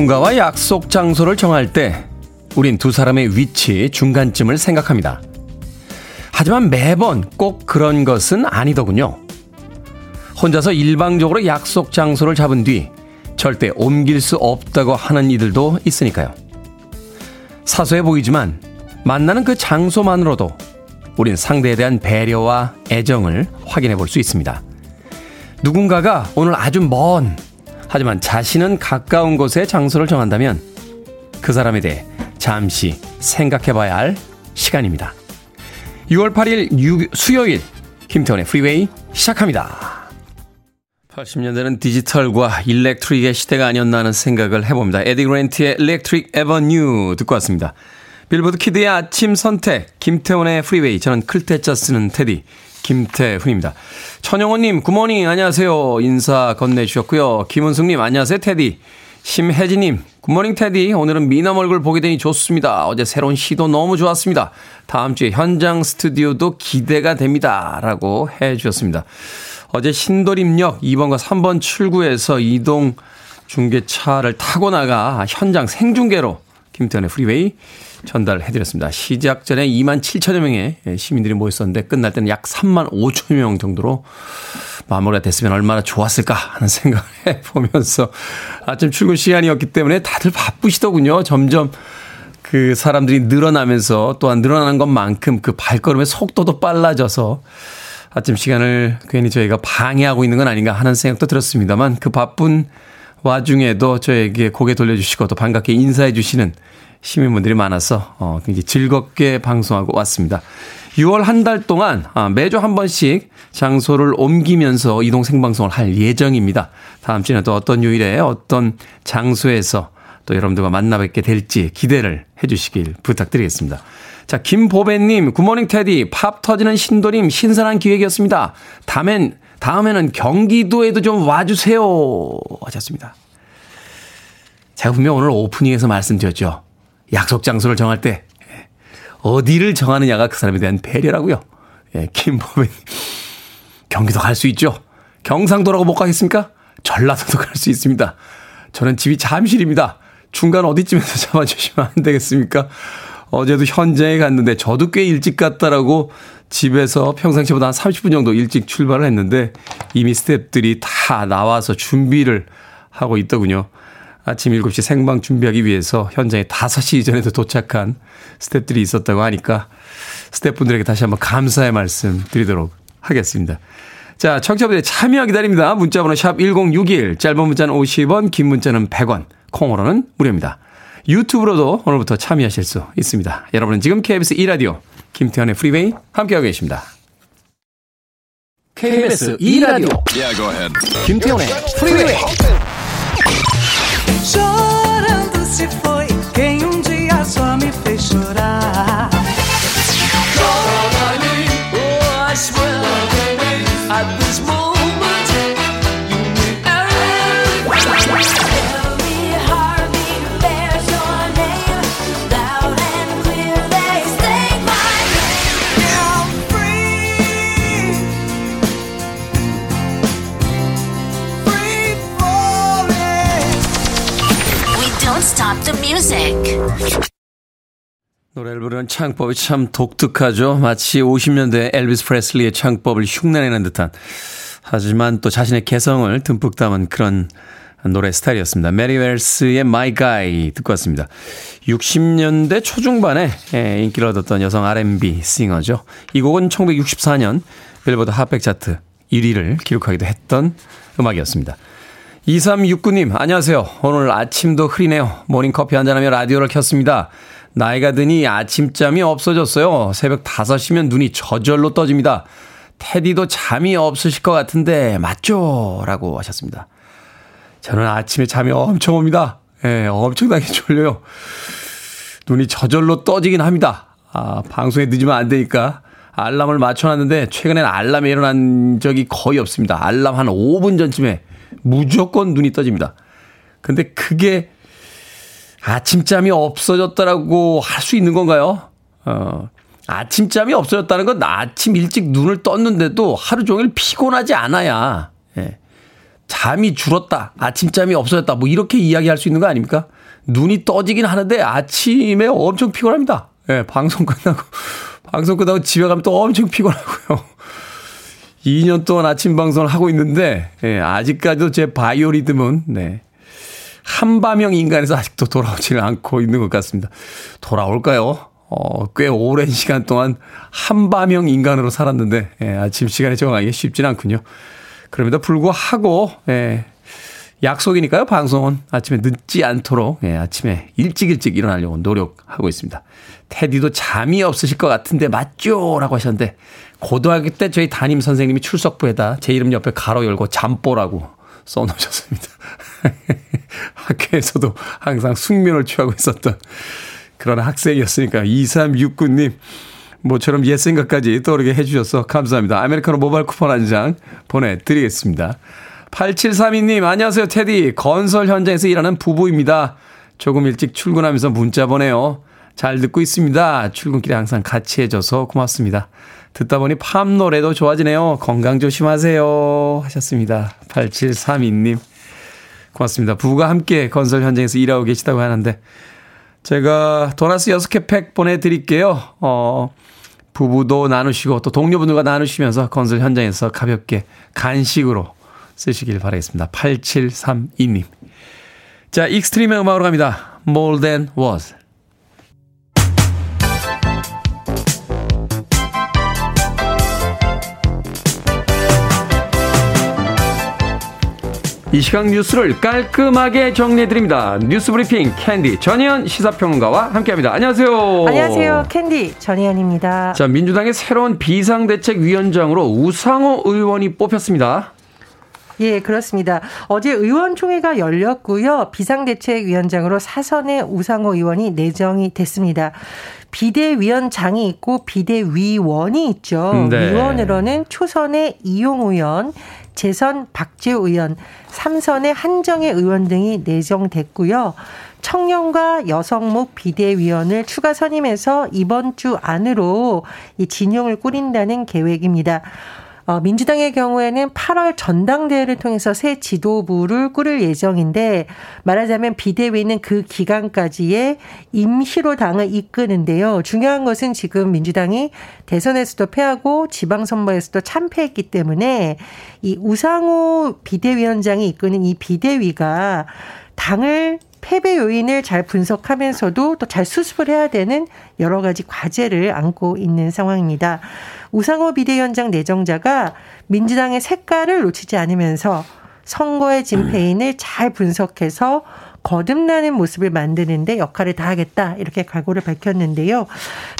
누군가와 약속 장소를 정할 때 우린 두 사람의 위치 중간쯤을 생각합니다. 하지만 매번 꼭 그런 것은 아니더군요. 혼자서 일방적으로 약속 장소를 잡은 뒤 절대 옮길 수 없다고 하는 이들도 있으니까요. 사소해 보이지만 만나는 그 장소만으로도 우린 상대에 대한 배려와 애정을 확인해 볼 수 있습니다. 누군가가 오늘 아주 먼 하지만 자신은 가까운 곳에 장소를 정한다면 그 사람에 대해 잠시 생각해 봐야 할 시간입니다. 6월 8일 유, 수요일 김태훈의 프리웨이 시작합니다. 80년대는 디지털과 electric의 시대가 아니었나 하는 생각을 해봅니다. 에디 그랜트의 Electric Avenue 듣고 왔습니다. 빌보드 kid의 아침 선택 김태훈의 프리웨이 저는 클테짜 쓰는 테디 김태훈입니다. 천영호님, good morning, 안녕하세요. 인사 건네주셨고요. 김은숙님, 안녕하세요, 테디. 심혜진님, good morning, 테디. 오늘은 미남 얼굴 보게 되니 좋습니다. 어제 새로운 시도 너무 좋았습니다. 다음 주에 현장 스튜디오도 기대가 됩니다. 라고 해 주셨습니다. 어제 신도림역 2번과 3번 출구에서 이동 중계차를 타고 나가 현장 생중계로 김태훈의 프리웨이 전달해드렸습니다. 시작 전에 2만 7천여 명의 시민들이 모였었는데 끝날 때는 약 3만 5천여 명 정도로 마무리가 됐으면 얼마나 좋았을까 하는 생각을 해보면서 아침 출근 시간이었기 때문에 다들 바쁘시더군요. 점점 그 사람들이 늘어나면서 또한 늘어나는 것만큼 그 발걸음의 속도도 빨라져서 아침 시간을 괜히 저희가 방해하고 있는 건 아닌가 하는 생각도 들었습니다만 그 바쁜 와중에도 저에게 고개 돌려주시고 또 반갑게 인사해 주시는 시민분들이 많아서 어, 굉장히 즐겁게 방송하고 왔습니다. 6월 한 달 동안 아, 매주 한 번씩 장소를 옮기면서 이동 생방송을 할 예정입니다. 다음 주에는 또 어떤 요일에 어떤 장소에서 또 여러분들과 만나 뵙게 될지 기대를 해 주시길 부탁드리겠습니다. 자, 김보배님, 굿모닝 테디, 팝 터지는 신도림 신선한 기획이었습니다. 다음엔, 다음에는 경기도에도 좀 와주세요. 하셨습니다. 제가 분명 오늘 오프닝에서 말씀드렸죠. 약속 장소를 정할 때 어디를 정하느냐가 그 사람에 대한 배려라고요. 예, 김보배님. 경기도 갈 수 있죠. 경상도라고 못 가겠습니까? 전라도도 갈 수 있습니다. 저는 집이 잠실입니다. 중간 어디쯤에서 잡아주시면 안 되겠습니까? 어제도 현장에 갔는데 저도 꽤 일찍 갔다라고 집에서 평상시보다 한 30분 정도 일찍 출발을 했는데 이미 스탭들이 다 나와서 준비를 하고 있더군요. 아침 7시 생방 준비하기 위해서 현장에 5시 전에도 도착한 스탭들이 있었다고 하니까 스탭분들에게 다시 한번 감사의 말씀 드리도록 하겠습니다. 자, 청취자분들 참여 기다립니다. 문자번호 샵 1061, 짧은 문자는 50원, 긴 문자는 100원, 콩으로는 무료입니다. 유튜브로도 오늘부터 참여하실 수 있습니다. 여러분은 지금 KBS 2라디오 김태현의 프리웨이 함께하고 계십니다. KBS 2라디오 yeah, 김태현의 프리웨이 Chorando se foi quem um dia só me fez chorar. 노래를 부르는 창법이 참 독특하죠. 마치 50년대 엘비스 프레슬리의 창법을 흉내내는 듯한 하지만 또 자신의 개성을 듬뿍 담은 그런 노래 스타일이었습니다. 메리 웰스의 My Guy 듣고 왔습니다. 60년대 초중반에 예, 인기를 얻었던 여성 R&B singer죠. 이 곡은 1964년 빌보드 hot백 차트 1위를 기록하기도 했던 음악이었습니다. 2369님, 안녕하세요. 오늘 아침도 흐리네요. 모닝커피 한잔하며 라디오를 켰습니다. 나이가 드니 아침잠이 없어졌어요. 새벽 5시면 눈이 저절로 떠집니다. 테디도 잠이 없으실 것 같은데, 맞죠? 라고 하셨습니다. 저는 아침에 잠이 엄청 옵니다. 예, 엄청나게 졸려요. 눈이 저절로 떠지긴 합니다. 아, 방송에 늦으면 안 되니까 알람을 맞춰놨는데, 최근엔 알람에 일어난 적이 거의 없습니다. 알람 한 5분 전쯤에 무조건 눈이 떠집니다. 근데 그게 아침잠이 없어졌다라고 할 수 있는 건가요? 어, 아침잠이 없어졌다는 건 아침 일찍 눈을 떴는데도 하루 종일 피곤하지 않아야, 예, 잠이 줄었다. 아침잠이 없어졌다. 뭐 이렇게 이야기할 수 있는 거 아닙니까? 눈이 떠지긴 하는데 아침에 엄청 피곤합니다. 예, 네, 방송 끝나고 방송 끝나고 집에 가면 또 엄청 피곤하고요. 2년 동안 아침 방송을 하고 있는데 예, 아직까지도 제 바이오 리듬은 네. 한바명 인간에서 아직도 돌아오지는 않고 있는 것 같습니다. 돌아올까요? 어, 꽤 오랜 시간 동안 한바명 인간으로 살았는데 예, 아침 시간에 적응하기 쉽진 않군요. 그럼에도 불구하고 예, 약속이니까요. 방송은 아침에 늦지 않도록 예, 아침에 일찍 일찍 일어나려고 노력하고 있습니다. 테디도 잠이 없으실 것 같은데 맞죠? 라고 하셨는데 고등학교 때 저희 담임 선생님이 출석부에다 제 이름 옆에 가로 열고 잠보라고 써놓으셨습니다. 학교에서도 항상 숙면을 취하고 있었던 그런 학생이었으니까 2369님 모처럼 옛 생각까지 떠오르게 해주셔서 감사합니다. 아메리카노 모바일 쿠폰 한 장 보내드리겠습니다. 8732님, 안녕하세요, 테디. 건설 현장에서 일하는 부부입니다. 조금 일찍 출근하면서 문자 보내요. 잘 듣고 있습니다. 출근길에 항상 같이 해줘서 고맙습니다. 듣다 보니 팝 노래도 좋아지네요. 건강 조심하세요. 하셨습니다. 8732님. 고맙습니다. 부부가 함께 건설 현장에서 일하고 계시다고 하는데, 제가 도나스 6개 팩 보내드릴게요. 어, 부부도 나누시고 또 동료분들과 나누시면서 건설 현장에서 가볍게 간식으로 쓰시길 바라겠습니다. 8732님. 자, 익스트림의 음악으로 갑니다. More Than Words. 이 시각 뉴스를 깔끔하게 정리해드립니다. 뉴스 브리핑 캔디 전예현 시사평론가와 함께합니다. 안녕하세요. 안녕하세요. 캔디 전예현입니다. 자, 민주당의 새로운 비상대책위원장으로 우상호 의원이 뽑혔습니다. 예, 그렇습니다. 어제 의원총회가 열렸고요. 비상대책위원장으로 사선의 우상호 의원이 내정이 됐습니다. 비대위원장이 있고 비대위원이 있죠. 네. 위원으로는 초선의 이용우 의원, 재선 박재우 의원, 삼선의 한정혜 의원 등이 내정됐고요. 청년과 여성목 비대위원을 추가 선임해서 이번 주 안으로 이 진영을 꾸린다는 계획입니다. 어, 민주당의 경우에는 8월 전당대회를 통해서 새 지도부를 꾸릴 예정인데 말하자면 비대위는 그 기간까지의 임시로 당을 이끄는데요. 중요한 것은 지금 민주당이 대선에서도 패하고 지방선거에서도 참패했기 때문에 이 우상호 비대위원장이 이끄는 이 비대위가 당을 패배 요인을 잘 분석하면서도 또 잘 수습을 해야 되는 여러 가지 과제를 안고 있는 상황입니다. 우상호 비대위원장 내정자가 민주당의 색깔을 놓치지 않으면서 선거의 진패인을 잘 분석해서 거듭나는 모습을 만드는데 역할을 다하겠다 이렇게 각오를 밝혔는데요.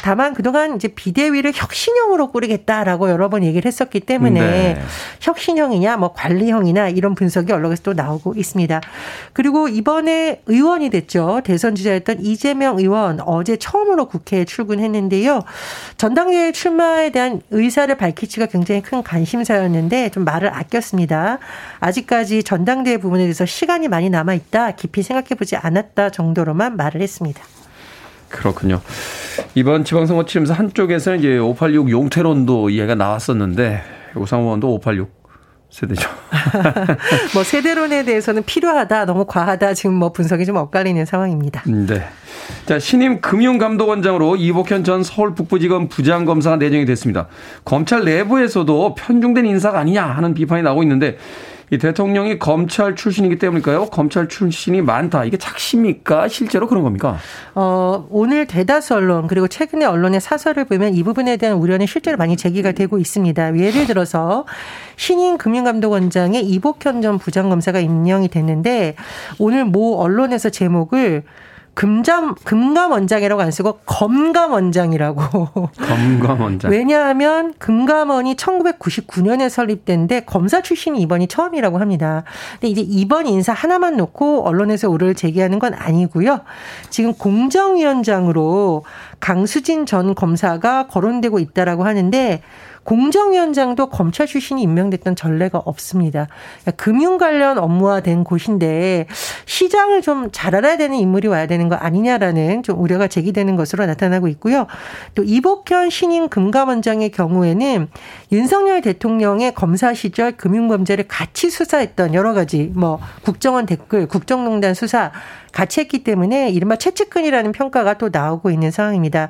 다만 그동안 이제 비대위를 혁신형으로 꾸리겠다라고 여러 번 얘기를 했었기 때문에 네. 혁신형이냐 뭐 관리형이나 이런 분석이 언론에서 또 나오고 있습니다. 그리고 이번에 의원이 됐죠. 대선 주자였던 이재명 의원 어제 처음으로 국회에 출근했는데요. 전당대회 출마에 대한 의사를 밝히지가 굉장히 큰 관심사였는데 좀 말을 아꼈습니다. 아직까지 전당대회 부분에 대해서 시간이 많이 남아 있다. 깊이 생각 해 보지 않았다 정도로만 말을 했습니다. 그렇군요. 이번 지방선거 치르면서 한쪽에서는 이제 586 용태론도 이해가 나왔었는데 우상호 의원도 586 세대죠. 뭐 세대론에 대해서는 필요하다, 너무 과하다 지금 뭐 분석이 좀 엇갈리는 상황입니다. 네. 자 신임 금융감독원장으로 이복현 전 서울 북부지검 부장검사가 내정이 됐습니다. 검찰 내부에서도 편중된 인사가 아니냐 하는 비판이 나오고 있는데 이 대통령이 검찰 출신이기 때문일까요? 검찰 출신이 많다. 이게 착시입니까? 실제로 그런 겁니까? 어, 오늘 대다수 언론 그리고 최근에 언론의 사설을 보면 이 부분에 대한 우려는 실제로 많이 제기가 되고 있습니다. 예를 들어서 신인 금융감독원장의 이복현 전 부장검사가 임명이 됐는데 오늘 모 언론에서 제목을 금잠 금감 원장이라고 안 쓰고 검감 원장이라고. 검감 원장. 왜냐하면 금감원이 1999년에 설립된데 검사 출신이 이번이 처음이라고 합니다. 근데 이제 이번 인사 하나만 놓고 언론에서 오를 제기하는 건 아니고요. 지금 공정위원장으로 강수진 전 검사가 거론되고 있다라고 하는데 공정위원장도 검찰 출신이 임명됐던 전례가 없습니다. 그러니까 금융 관련 업무화 된 곳인데 시장을 좀 잘 알아야 되는 인물이 와야 되는 거 아니냐라는 좀 우려가 제기되는 것으로 나타나고 있고요. 또 이복현 신임 금감원장의 경우에는 윤석열 대통령의 검사 시절 금융범죄를 같이 수사했던 여러 가지 뭐 국정원 댓글, 국정농단 수사 같이 했기 때문에 이른바 최측근이라는 평가가 또 나오고 있는 상황입니다.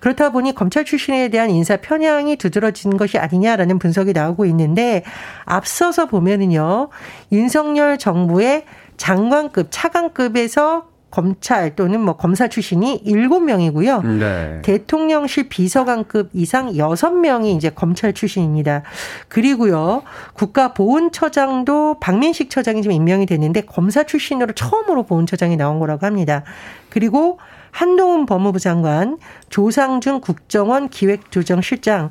그렇다 보니 검찰 출신에 대한 인사 편향이 두드러진 것이 아니냐라는 분석이 나오고 있는데 앞서서 보면은요. 윤석열 정부의 장관급, 차관급에서 검찰 또는 뭐 검사 출신이 7명이고요. 네. 대통령실 비서관급 이상 6명이 이제 검찰 출신입니다. 그리고요. 국가보훈처장도 박민식 처장이 지금 임명이 됐는데 검사 출신으로 처음으로 보훈처장이 나온 거라고 합니다. 그리고 한동훈 법무부 장관, 조상준 국정원 기획조정실장,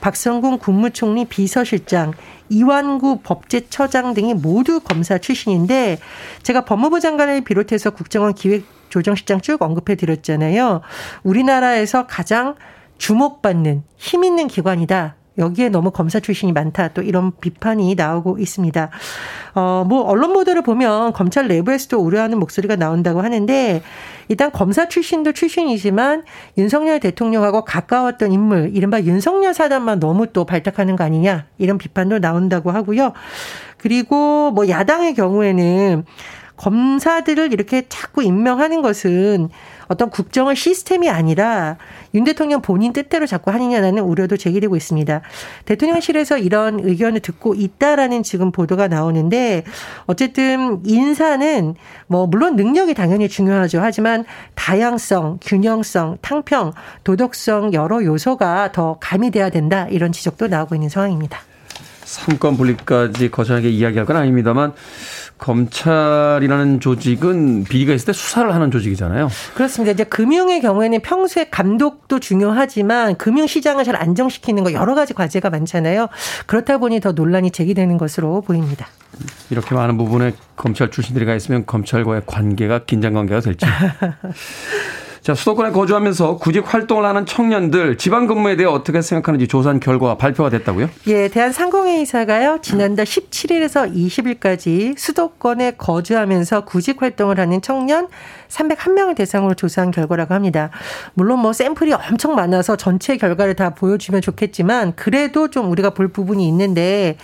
박성군 국무총리 비서실장, 이완구 법제처장 등이 모두 검사 출신인데 제가 법무부 장관을 비롯해서 국정원 기획조정실장 쭉 언급해 드렸잖아요. 우리나라에서 가장 주목받는 힘 있는 기관이다. 여기에 너무 검사 출신이 많다. 또 이런 비판이 나오고 있습니다. 어, 뭐, 언론 보도를 보면 검찰 내부에서도 우려하는 목소리가 나온다고 하는데, 일단 검사 출신도 출신이지만 윤석열 대통령하고 가까웠던 인물, 이른바 윤석열 사단만 너무 또 발탁하는 거 아니냐, 이런 비판도 나온다고 하고요. 그리고 뭐 야당의 경우에는 검사들을 이렇게 자꾸 임명하는 것은 어떤 국정원 시스템이 아니라 윤 대통령 본인 뜻대로 자꾸 하느냐라는 우려도 제기되고 있습니다. 대통령실에서 이런 의견을 듣고 있다라는 지금 보도가 나오는데 어쨌든 인사는 뭐 물론 능력이 당연히 중요하죠. 하지만 다양성, 균형성, 탕평, 도덕성 여러 요소가 더 가미돼야 된다 이런 지적도 나오고 있는 상황입니다. 삼권 분립까지 거창하게 이야기할 건 아닙니다만 검찰이라는 조직은 비리가 있을 때 수사를 하는 조직이잖아요. 그렇습니다. 이제 금융의 경우에는 평소에 감독도 중요하지만 금융 시장을 잘 안정시키는 거 여러 가지 과제가 많잖아요. 그렇다 보니 더 논란이 제기되는 것으로 보입니다. 이렇게 많은 부분에 검찰 출신들이 가 있으면 검찰과의 관계가 긴장 관계가 될지. 자, 수도권에 거주하면서 구직 활동을 하는 청년들 지방 근무에 대해 어떻게 생각하는지 조사한 결과가 발표가 됐다고요? 예, 대한 상공회의사가요. 지난달 17일에서 20일까지 수도권에 거주하면서 구직 활동을 하는 청년 301명을 대상으로 조사한 결과라고 합니다. 물론 뭐 샘플이 엄청 많아서 전체 결과를 다 보여주면 좋겠지만 그래도 좀 우리가 볼 부분이 있는데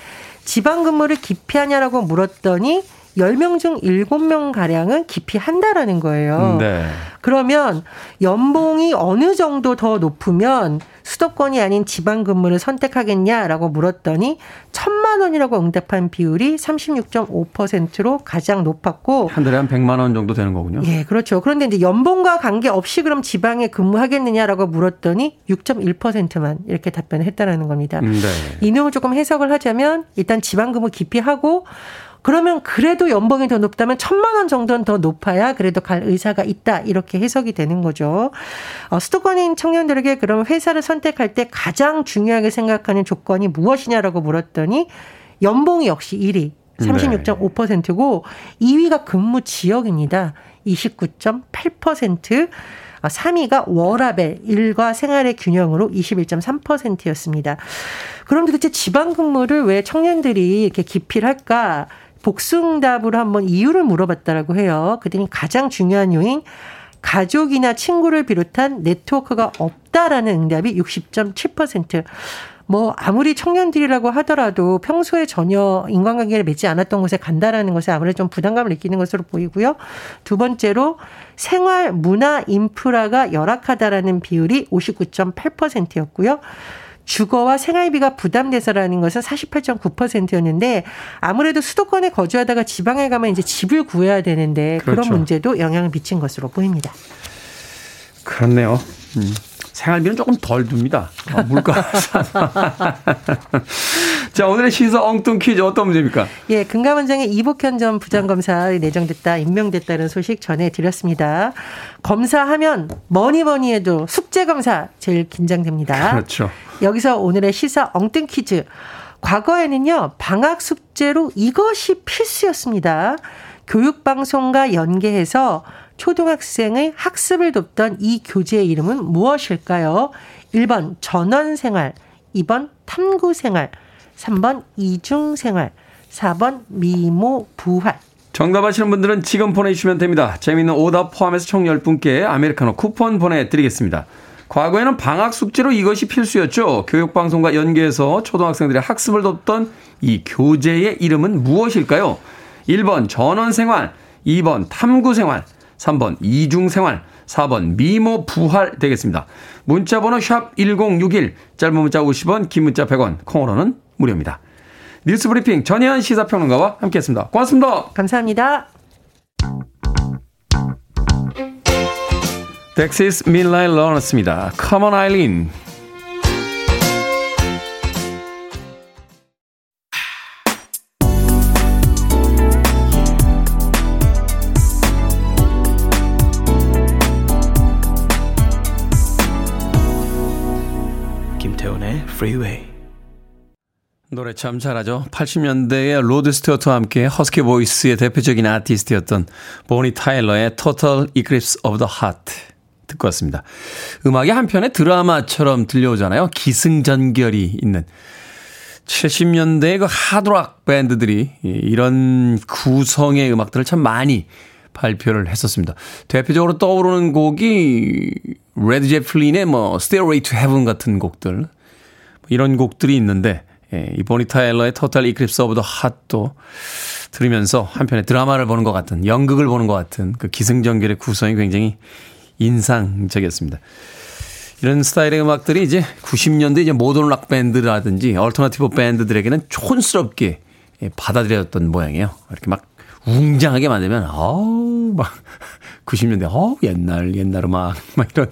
지방 근무를 기피하냐라고 물었더니 10명 중 7명 가량은 기피한다라는 거예요. 네. 그러면 연봉이 어느 정도 더 높으면 수도권이 아닌 지방 근무를 선택하겠냐라고 물었더니 천만 원이라고 응답한 비율이 36.5%로 가장 높았고 한 달에 한 100만 원 정도 되는 거군요. 예, 그렇죠. 그런데 이제 연봉과 관계없이 그럼 지방에 근무하겠느냐라고 물었더니 6.1%만 이렇게 답변을 했다라는 겁니다. 네. 이 내용을 조금 해석을 하자면 일단 지방 근무 기피하고 그러면 그래도 연봉이 더 높다면 천만 원 정도는 더 높아야 그래도 갈 의사가 있다. 이렇게 해석이 되는 거죠. 어, 수도권인 청년들에게 그러면 회사를 선택할 때 가장 중요하게 생각하는 조건이 무엇이냐라고 물었더니 연봉이 역시 1위. 36.5%고 2위가 근무 지역입니다. 29.8%. 3위가 워라벨 일과 생활의 균형으로 21.3%였습니다. 그럼 도대체 지방 근무를 왜 청년들이 이렇게 기필할까? 복숭답으로 한번 이유를 물어봤다라고 해요. 그랬더니 가장 중요한 요인 가족이나 친구를 비롯한 네트워크가 없다라는 응답이 60.7%. 뭐 아무리 청년들이라고 하더라도 평소에 전혀 인간관계를 맺지 않았던 곳에 간다라는 것에 아무래도 좀 부담감을 느끼는 것으로 보이고요. 두 번째로 생활 문화 인프라가 열악하다라는 비율이 59.8%였고요. 주거와 생활비가 부담돼서라는 것은 48.9%였는데 아무래도 수도권에 거주하다가 지방에 가면 이제 집을 구해야 되는데 그렇죠. 그런 문제도 영향을 미친 것으로 보입니다. 그렇네요. 음. 생활비는 조금 덜 듭니다. 어, 물가. 자, 오늘의 시사 엉뚱 퀴즈 어떤 문제입니까? 예, 금감원장의 이복현 전 부장검사 내정됐다, 임명됐다는 소식 전해드렸습니다. 검사하면 뭐니 뭐니 해도 숙제검사 제일 긴장됩니다. 그렇죠. 여기서 오늘의 시사 엉뚱 퀴즈. 과거에는요, 방학 숙제로 이것이 필수였습니다. 교육방송과 연계해서 초등학생의 학습을 돕던 이 교재의 이름은 무엇일까요? 1번 전원생활, 2번 탐구생활, 3번 이중생활, 4번 미모부활. 정답 아시는 분들은 지금 보내주시면 됩니다. 재미있는 오답 포함해서 총 10분께 아메리카노 쿠폰 보내드리겠습니다. 과거에는 방학 숙제로 이것이 필수였죠. 교육방송과 연계해서 초등학생들의 학습을 돕던 이 교재의 이름은 무엇일까요? 1번 전원생활, 2번 탐구생활, 3번 이중생활, 4번 미모 부활 되겠습니다. 문자 번호 샵 1061, 짧은 문자 50원, 긴 문자 100원, 콩으로는 무료입니다. 뉴스 브리핑 전혜연 시사평론가와 함께했습니다. 고맙습니다. 감사합니다. Dexys Midnight Runners입니다. Come on, Eileen. Freeway. 노래 참 잘하죠. 80년대의 로드 스튜어트와 함께 허스키 보이스의 대표적인 아티스트였던 보니 타일러의 Total Eclipse of the Heart. 듣고 왔습니다. 음악이 한편의 드라마처럼 들려오잖아요. 기승전결이 있는. 70년대의 그 하드락 밴드들이 이런 구성의 음악들을 참 많이 발표를 했었습니다. 대표적으로 떠오르는 곡이 Led Zeppelin의 뭐 Stairway to Heaven 같은 곡들 뭐 이런 곡들이 있는데 예, 이 보니 타일러의 Total Eclipse of the Heart도 들으면서 한편의 드라마를 보는 것 같은 연극을 보는 것 같은 그 기승전결의 구성이 굉장히 인상적이었습니다. 이런 스타일의 음악들이 이제 90년대 이제 모던 락 밴드라든지 alternative 밴드들에게는 촌스럽게 예, 받아들여졌던 모양이에요. 이렇게 막 웅장하게 만들면 어우 막 90년대 어우 옛날 옛날 음악 막 이런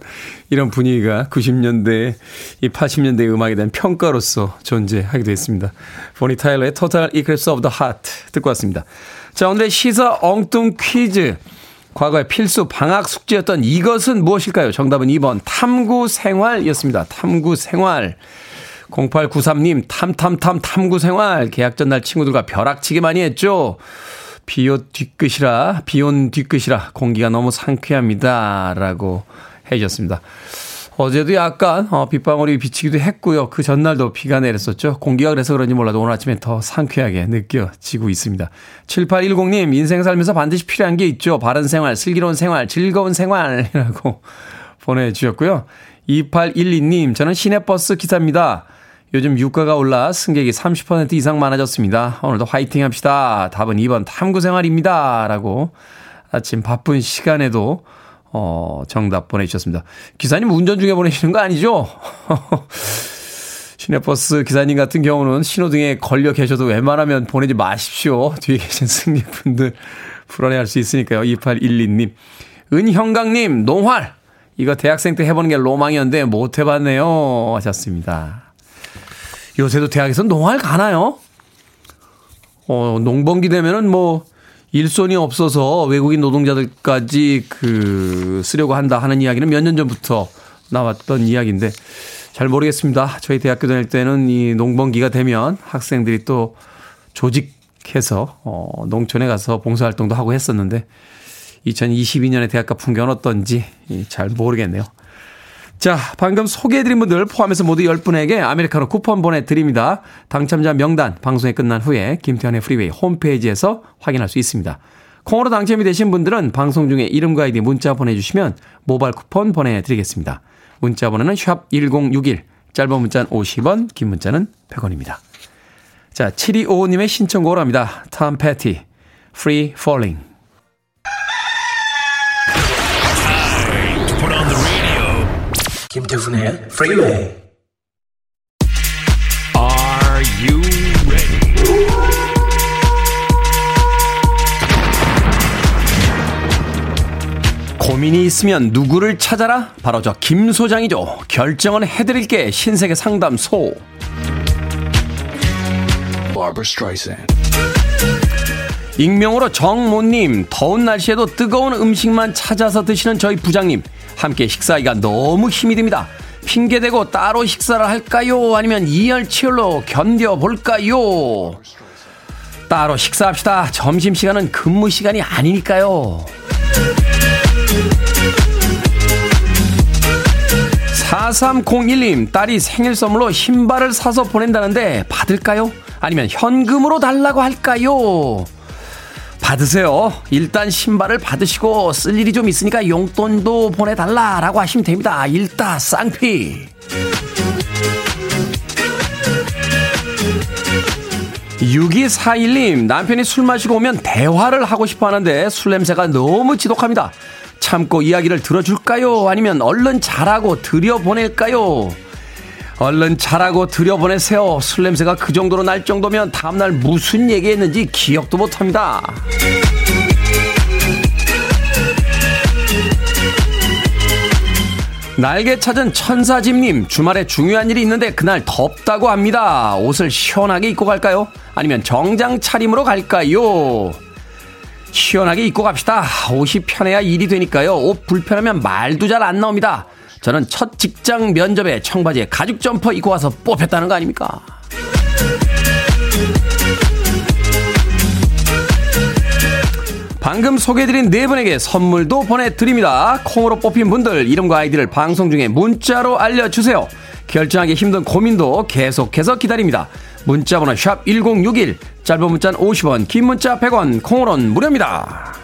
이런 분위기가 90년대 이 80년대 음악에 대한 평가로서 존재하기도 했습니다. 보니 타일러의 Total Eclipse of the Heart 듣고 왔습니다. 자 오늘의 시사 엉뚱 퀴즈 과거의 필수 방학 숙제였던 이것은 무엇일까요? 정답은 2번 탐구 생활이었습니다. 탐구 생활. 0893님 탐탐탐 탐구 생활. 계약 전날 친구들과 벼락치기 많이 했죠. 비옷 뒤끝이라 비온 뒤끝이라 공기가 너무 상쾌합니다. 라고 해주셨습니다. 어제도 약간 어, 빗방울이 비치기도 했고요. 그 전날도 비가 내렸었죠. 공기가 그래서 그런지 몰라도 오늘 아침에 더 상쾌하게 느껴지고 있습니다. 7810님 인생 살면서 반드시 필요한 게 있죠. 바른 생활, 슬기로운 생활, 즐거운 생활이라고 보내주셨고요. 2812님 저는 시내버스 기사입니다. 요즘 유가가 올라 승객이 30% 이상 많아졌습니다. 오늘도 화이팅 합시다. 답은 2번 탐구 생활입니다. 라고 아침 바쁜 시간에도 어, 정답 보내주셨습니다. 기사님 운전 중에 보내시는 거 아니죠? 시내버스 기사님 같은 경우는 신호등에 걸려 계셔도 웬만하면 보내지 마십시오. 뒤에 계신 승객분들 불안해할 수 있으니까요. 2812님. 은형강님, 농활! 이거 대학생 때 해보는 게 로망이었는데 못 해봤네요. 하셨습니다. 요새도 대학에서 농활 가나요? 어, 농번기 되면은 뭐, 일손이 없어서 외국인 노동자들까지 그 쓰려고 한다 하는 이야기는 몇 년 전부터 나왔던 이야기인데 잘 모르겠습니다. 저희 대학교 다닐 때는 이 농번기가 되면 학생들이 또 조직해서 어 농촌에 가서 봉사활동도 하고 했었는데 2022년에 대학가 풍경은 어떤지 잘 모르겠네요. 자, 방금 소개해드린 분들 포함해서 모두 10분에게 아메리카노 쿠폰 보내드립니다. 당첨자 명단 방송이 끝난 후에 김태훈의 Freeway 홈페이지에서 확인할 수 있습니다. 콩으로 당첨이 되신 분들은 방송 중에 이름과 아이디 문자 보내주시면 모바일 쿠폰 보내드리겠습니다. 문자 번호는 샵 1061, 짧은 문자는 50원, 긴 문자는 100원입니다. 자, 7255님의 신청곡을 합니다. 톰 패티, Free Falling. 김태훈의 프리웨이 Are you ready? 고민이 있으면 누구를 찾아라? 바로 저 김 소장이죠. 결정은 해드릴게 신세계 상담소. 익명으로 정모님, 더운 날씨에도 뜨거운 음식만 찾아서 드시는 저희 부장님. 함께 식사하기가 너무 힘이 듭니다. 핑계대고 따로 식사를 할까요? 아니면 이열치열로 견뎌볼까요? 따로 식사합시다. 점심시간은 근무 시간이 아니니까요. 4301님, 딸이 생일 선물로 신발을 사서 보낸다는데 받을까요? 아니면 현금으로 달라고 할까요? 받으세요. 일단 신발을 받으시고 쓸 일이 좀 있으니까 용돈도 보내달라라고 하시면 됩니다. 일단 쌍피. 6241님, 남편이 술 마시고 오면 대화를 하고 싶어 하는데 술 냄새가 너무 지독합니다. 참고 이야기를 들어줄까요? 아니면 얼른 자라고 들여보낼까요? 얼른 자라고 들여보내세요. 술 냄새가 그 정도로 날 정도면 다음날 무슨 얘기했는지 기억도 못합니다. 날개 찾은 천사집님, 주말에 중요한 일이 있는데 그날 덥다고 합니다. 옷을 시원하게 입고 갈까요? 아니면 정장 차림으로 갈까요? 시원하게 입고 갑시다. 옷이 편해야 일이 되니까요. 옷 불편하면 말도 잘 안 나옵니다. 저는 첫 직장 면접에 청바지에 가죽 점퍼 입고 와서 뽑혔다는 거 아닙니까? 방금 소개해드린 네 분에게 선물도 보내드립니다. 콩으로 뽑힌 분들 이름과 아이디를 방송 중에 문자로 알려주세요. 결정하기 힘든 고민도 계속해서 기다립니다. 문자번호 샵 1061, 짧은 문자는 50원, 긴 문자 100원, 콩으로는 무료입니다.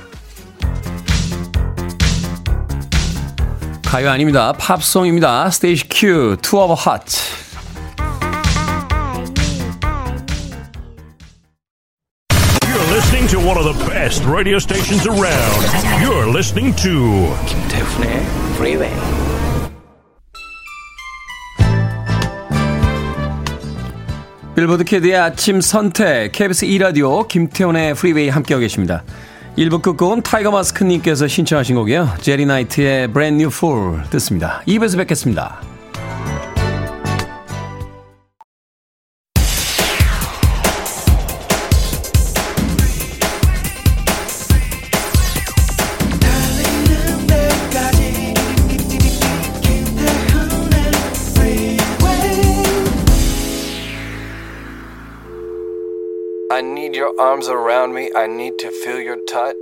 가요 아닙니다. 팝송입니다. 스테이시 큐, Two of Hearts. You're listening to one of the best radio stations around. You're listening to 김태훈의 Freeway. Billboard Kid의 아침 선택, KBS 2 라디오, 김태훈의 Freeway 함께하고 계십니다. 1부 끝곡은 타이거 마스크님께서 신청하신 곡이요. 제리 나이트의 Brand New Fool 듣습니다. 2부에서 뵙겠습니다. Your arms around me. I need to feel your touch.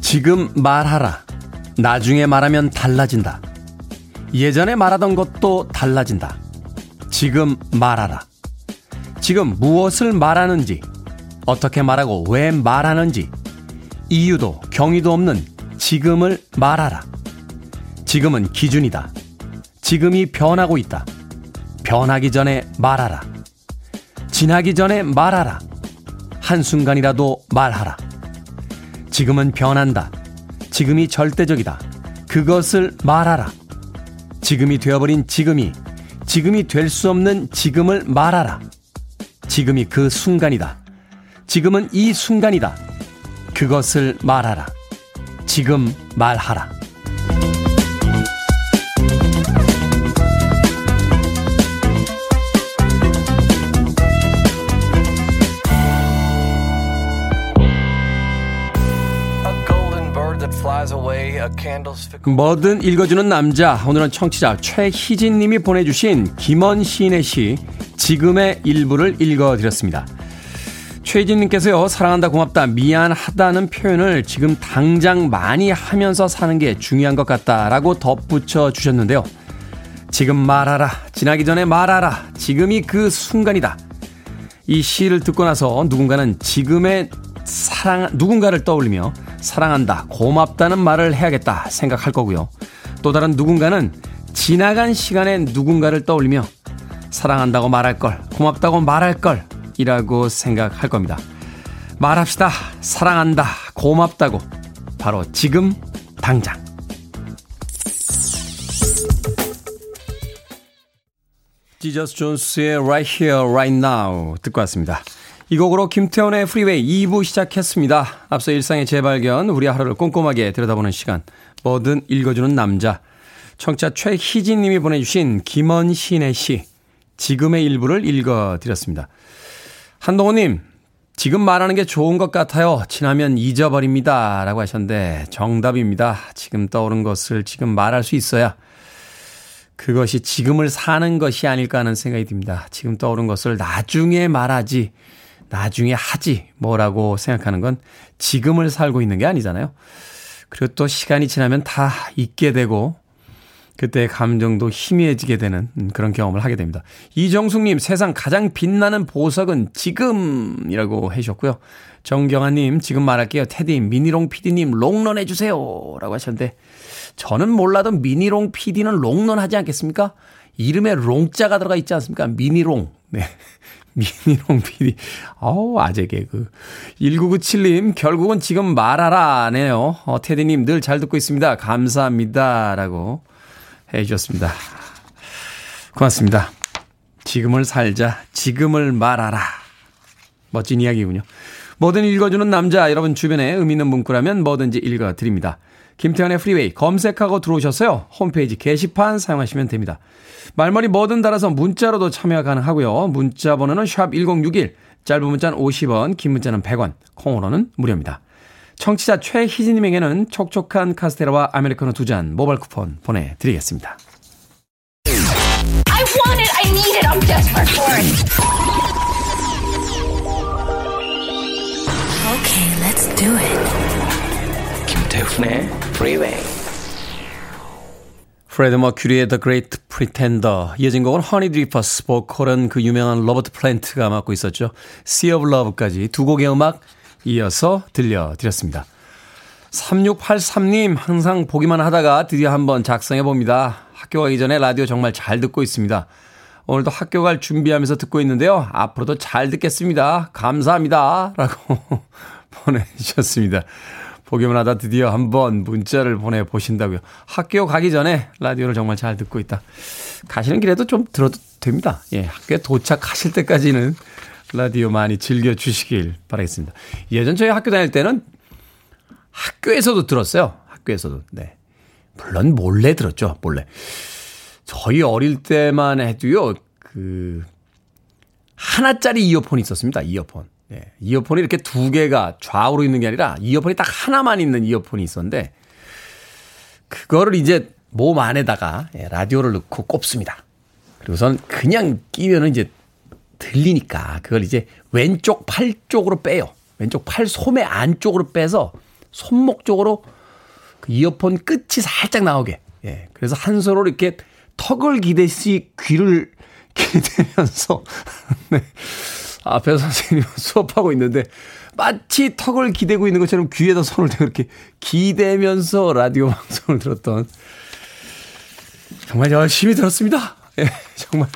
지금 말하라. 나중에 말하면 달라진다. 예전에 말하던 것도 달라진다. 지금 말하라. 지금 무엇을 말하는지, 어떻게 말하고 왜 말하는지, 이유도 경위도 없는 지금을 말하라. 지금은 기준이다. 지금이 변하고 있다. 변하기 전에 말하라. 지나기 전에 말하라. 한순간이라도 말하라. 지금은 변한다. 지금이 절대적이다. 그것을 말하라. 지금이 되어버린 지금이, 지금이 될 수 없는 지금을 말하라. 지금이 그 순간이다. 지금은 이 순간이다. 그것을 말하라. 지금 말하라. 뭐든 읽어주는 남자. 오늘은 청취자 최희진 님이 보내주신 김원 시인의 시, 지금의 일부를 읽어드렸습니다. 최희진 님께서요, 사랑한다, 고맙다, 미안하다는 표현을 지금 당장 많이 하면서 사는 게 중요한 것 같다라고 덧붙여 주셨는데요. 지금 말하라. 지나기 전에 말하라. 지금이 그 순간이다. 이 시를 듣고 나서 누군가는 지금의 사랑, 누군가를 떠올리며 사랑한다, 고맙다는 말을 해야겠다 생각할 거고요. 또 다른 누군가는 지나간 시간에 누군가를 떠올리며 사랑한다고 말할 걸, 고맙다고 말할 걸, 이라고 생각할 겁니다. 말합시다. 사랑한다, 고맙다고. 바로 지금, 당장. Jesus Jones의 Right Here, Right Now 듣고 왔습니다. 이 곡으로 김태훈의 Freeway 2부 시작했습니다. 앞서 일상의 재발견, 우리 하루를 꼼꼼하게 들여다보는 시간, 뭐든 읽어주는 남자. 청자 최희진 님이 보내주신 김원 시인의 시, 지금의 일부를 읽어드렸습니다. 한동호 님, 지금 말하는 게 좋은 것 같아요. 지나면 잊어버립니다. 라고 하셨는데, 정답입니다. 지금 떠오른 것을 지금 말할 수 있어야 그것이 지금을 사는 것이 아닐까 하는 생각이 듭니다. 지금 떠오른 것을 나중에 말하지, 나중에 하지 뭐라고 생각하는 건 지금을 살고 있는 게 아니잖아요. 그리고 또 시간이 지나면 다 잊게 되고 그때 감정도 희미해지게 되는 그런 경험을 하게 됩니다. 이정숙님, 세상 가장 빛나는 보석은 지금이라고 해주셨고요. 정경아님, 지금 말할게요. 테디, 미니롱 PD님, 롱런 해주세요. 라고 하셨는데, 저는 몰라도 미니롱 PD는 롱런 하지 않겠습니까? 이름에 롱자가 들어가 있지 않습니까? 미니롱. 네. 미니롱 PD. 어우, 아재 개그. 1997님, 결국은 지금 말하라네요. 어, 테디님 늘 잘 듣고 있습니다. 감사합니다. 라고 해 주셨습니다. 고맙습니다. 지금을 살자. 지금을 말하라. 멋진 이야기군요. 뭐든 읽어주는 남자, 여러분 주변에 의미 있는 문구라면 뭐든지 읽어드립니다. 김태현의 프리웨이 검색하고 들어오셨어요. 홈페이지 게시판 사용하시면 됩니다. 말머리 뭐든 달아서 문자로도 참여 가능하고요. 문자 번호는 샵 1061, 짧은 문자는 50원, 긴 문자는 100원, 콩으로는 무료입니다. 청취자 최희진님에게는 촉촉한 카스테라와 아메리카노 두 잔 모바일 쿠폰 보내드리겠습니다. I want it, I need it, I'm desperate for it. Okay, let's do it. 김태훈의 Freeway. 프레디 머큐리의 The Great Pretender 이어진 곡은 Honeydrippers 보컬은 그 유명한 로버트 플랜트가 맡고 있었죠. Sea of Love까지 두 곡의 음악 이어서 들려드렸습니다. 3683님 항상 보기만 하다가 드디어 한번 작성해 봅니다. 학교 가기 전에 라디오 정말 잘 듣고 있습니다. 오늘도 학교 갈 준비하면서 듣고 있는데요. 앞으로도 잘 듣겠습니다. 감사합니다. 라고 보내주셨습니다. 보기만 하다 드디어 한번 문자를 보내보신다고요. 학교 가기 전에 라디오를 정말 잘 듣고 있다. 가시는 길에도 좀 들어도 됩니다. 예, 학교에 도착하실 때까지는 라디오 많이 즐겨주시길 바라겠습니다. 예전 저희 학교 다닐 때는 학교에서도 들었어요. 학교에서도. 네. 물론 몰래 들었죠. 몰래. 저희 어릴 때만 해도요, 그, 하나짜리 이어폰이 있었습니다. 이어폰. 예, 이어폰이 이렇게 두 개가 좌우로 있는 게 아니라 이어폰이 딱 하나만 있는 이어폰이 있었는데 그거를 이제 몸 안에다가 예, 라디오를 넣고 꼽습니다. 그리고선 그냥 끼면은 이제 들리니까 그걸 이제 왼쪽 팔 쪽으로 빼요. 왼쪽 팔 소매 안쪽으로 빼서 손목 쪽으로 그 이어폰 끝이 살짝 나오게. 예. 그래서 한 손으로 이렇게 턱을 기대시 귀를 기대면서 네. 앞에 선생님이 수업하고 있는데 마치 턱을 기대고 있는 것처럼 귀에다 손을 대고 이렇게 기대면서 라디오 방송을 들었던 정말 열심히 들었습니다. 예, 정말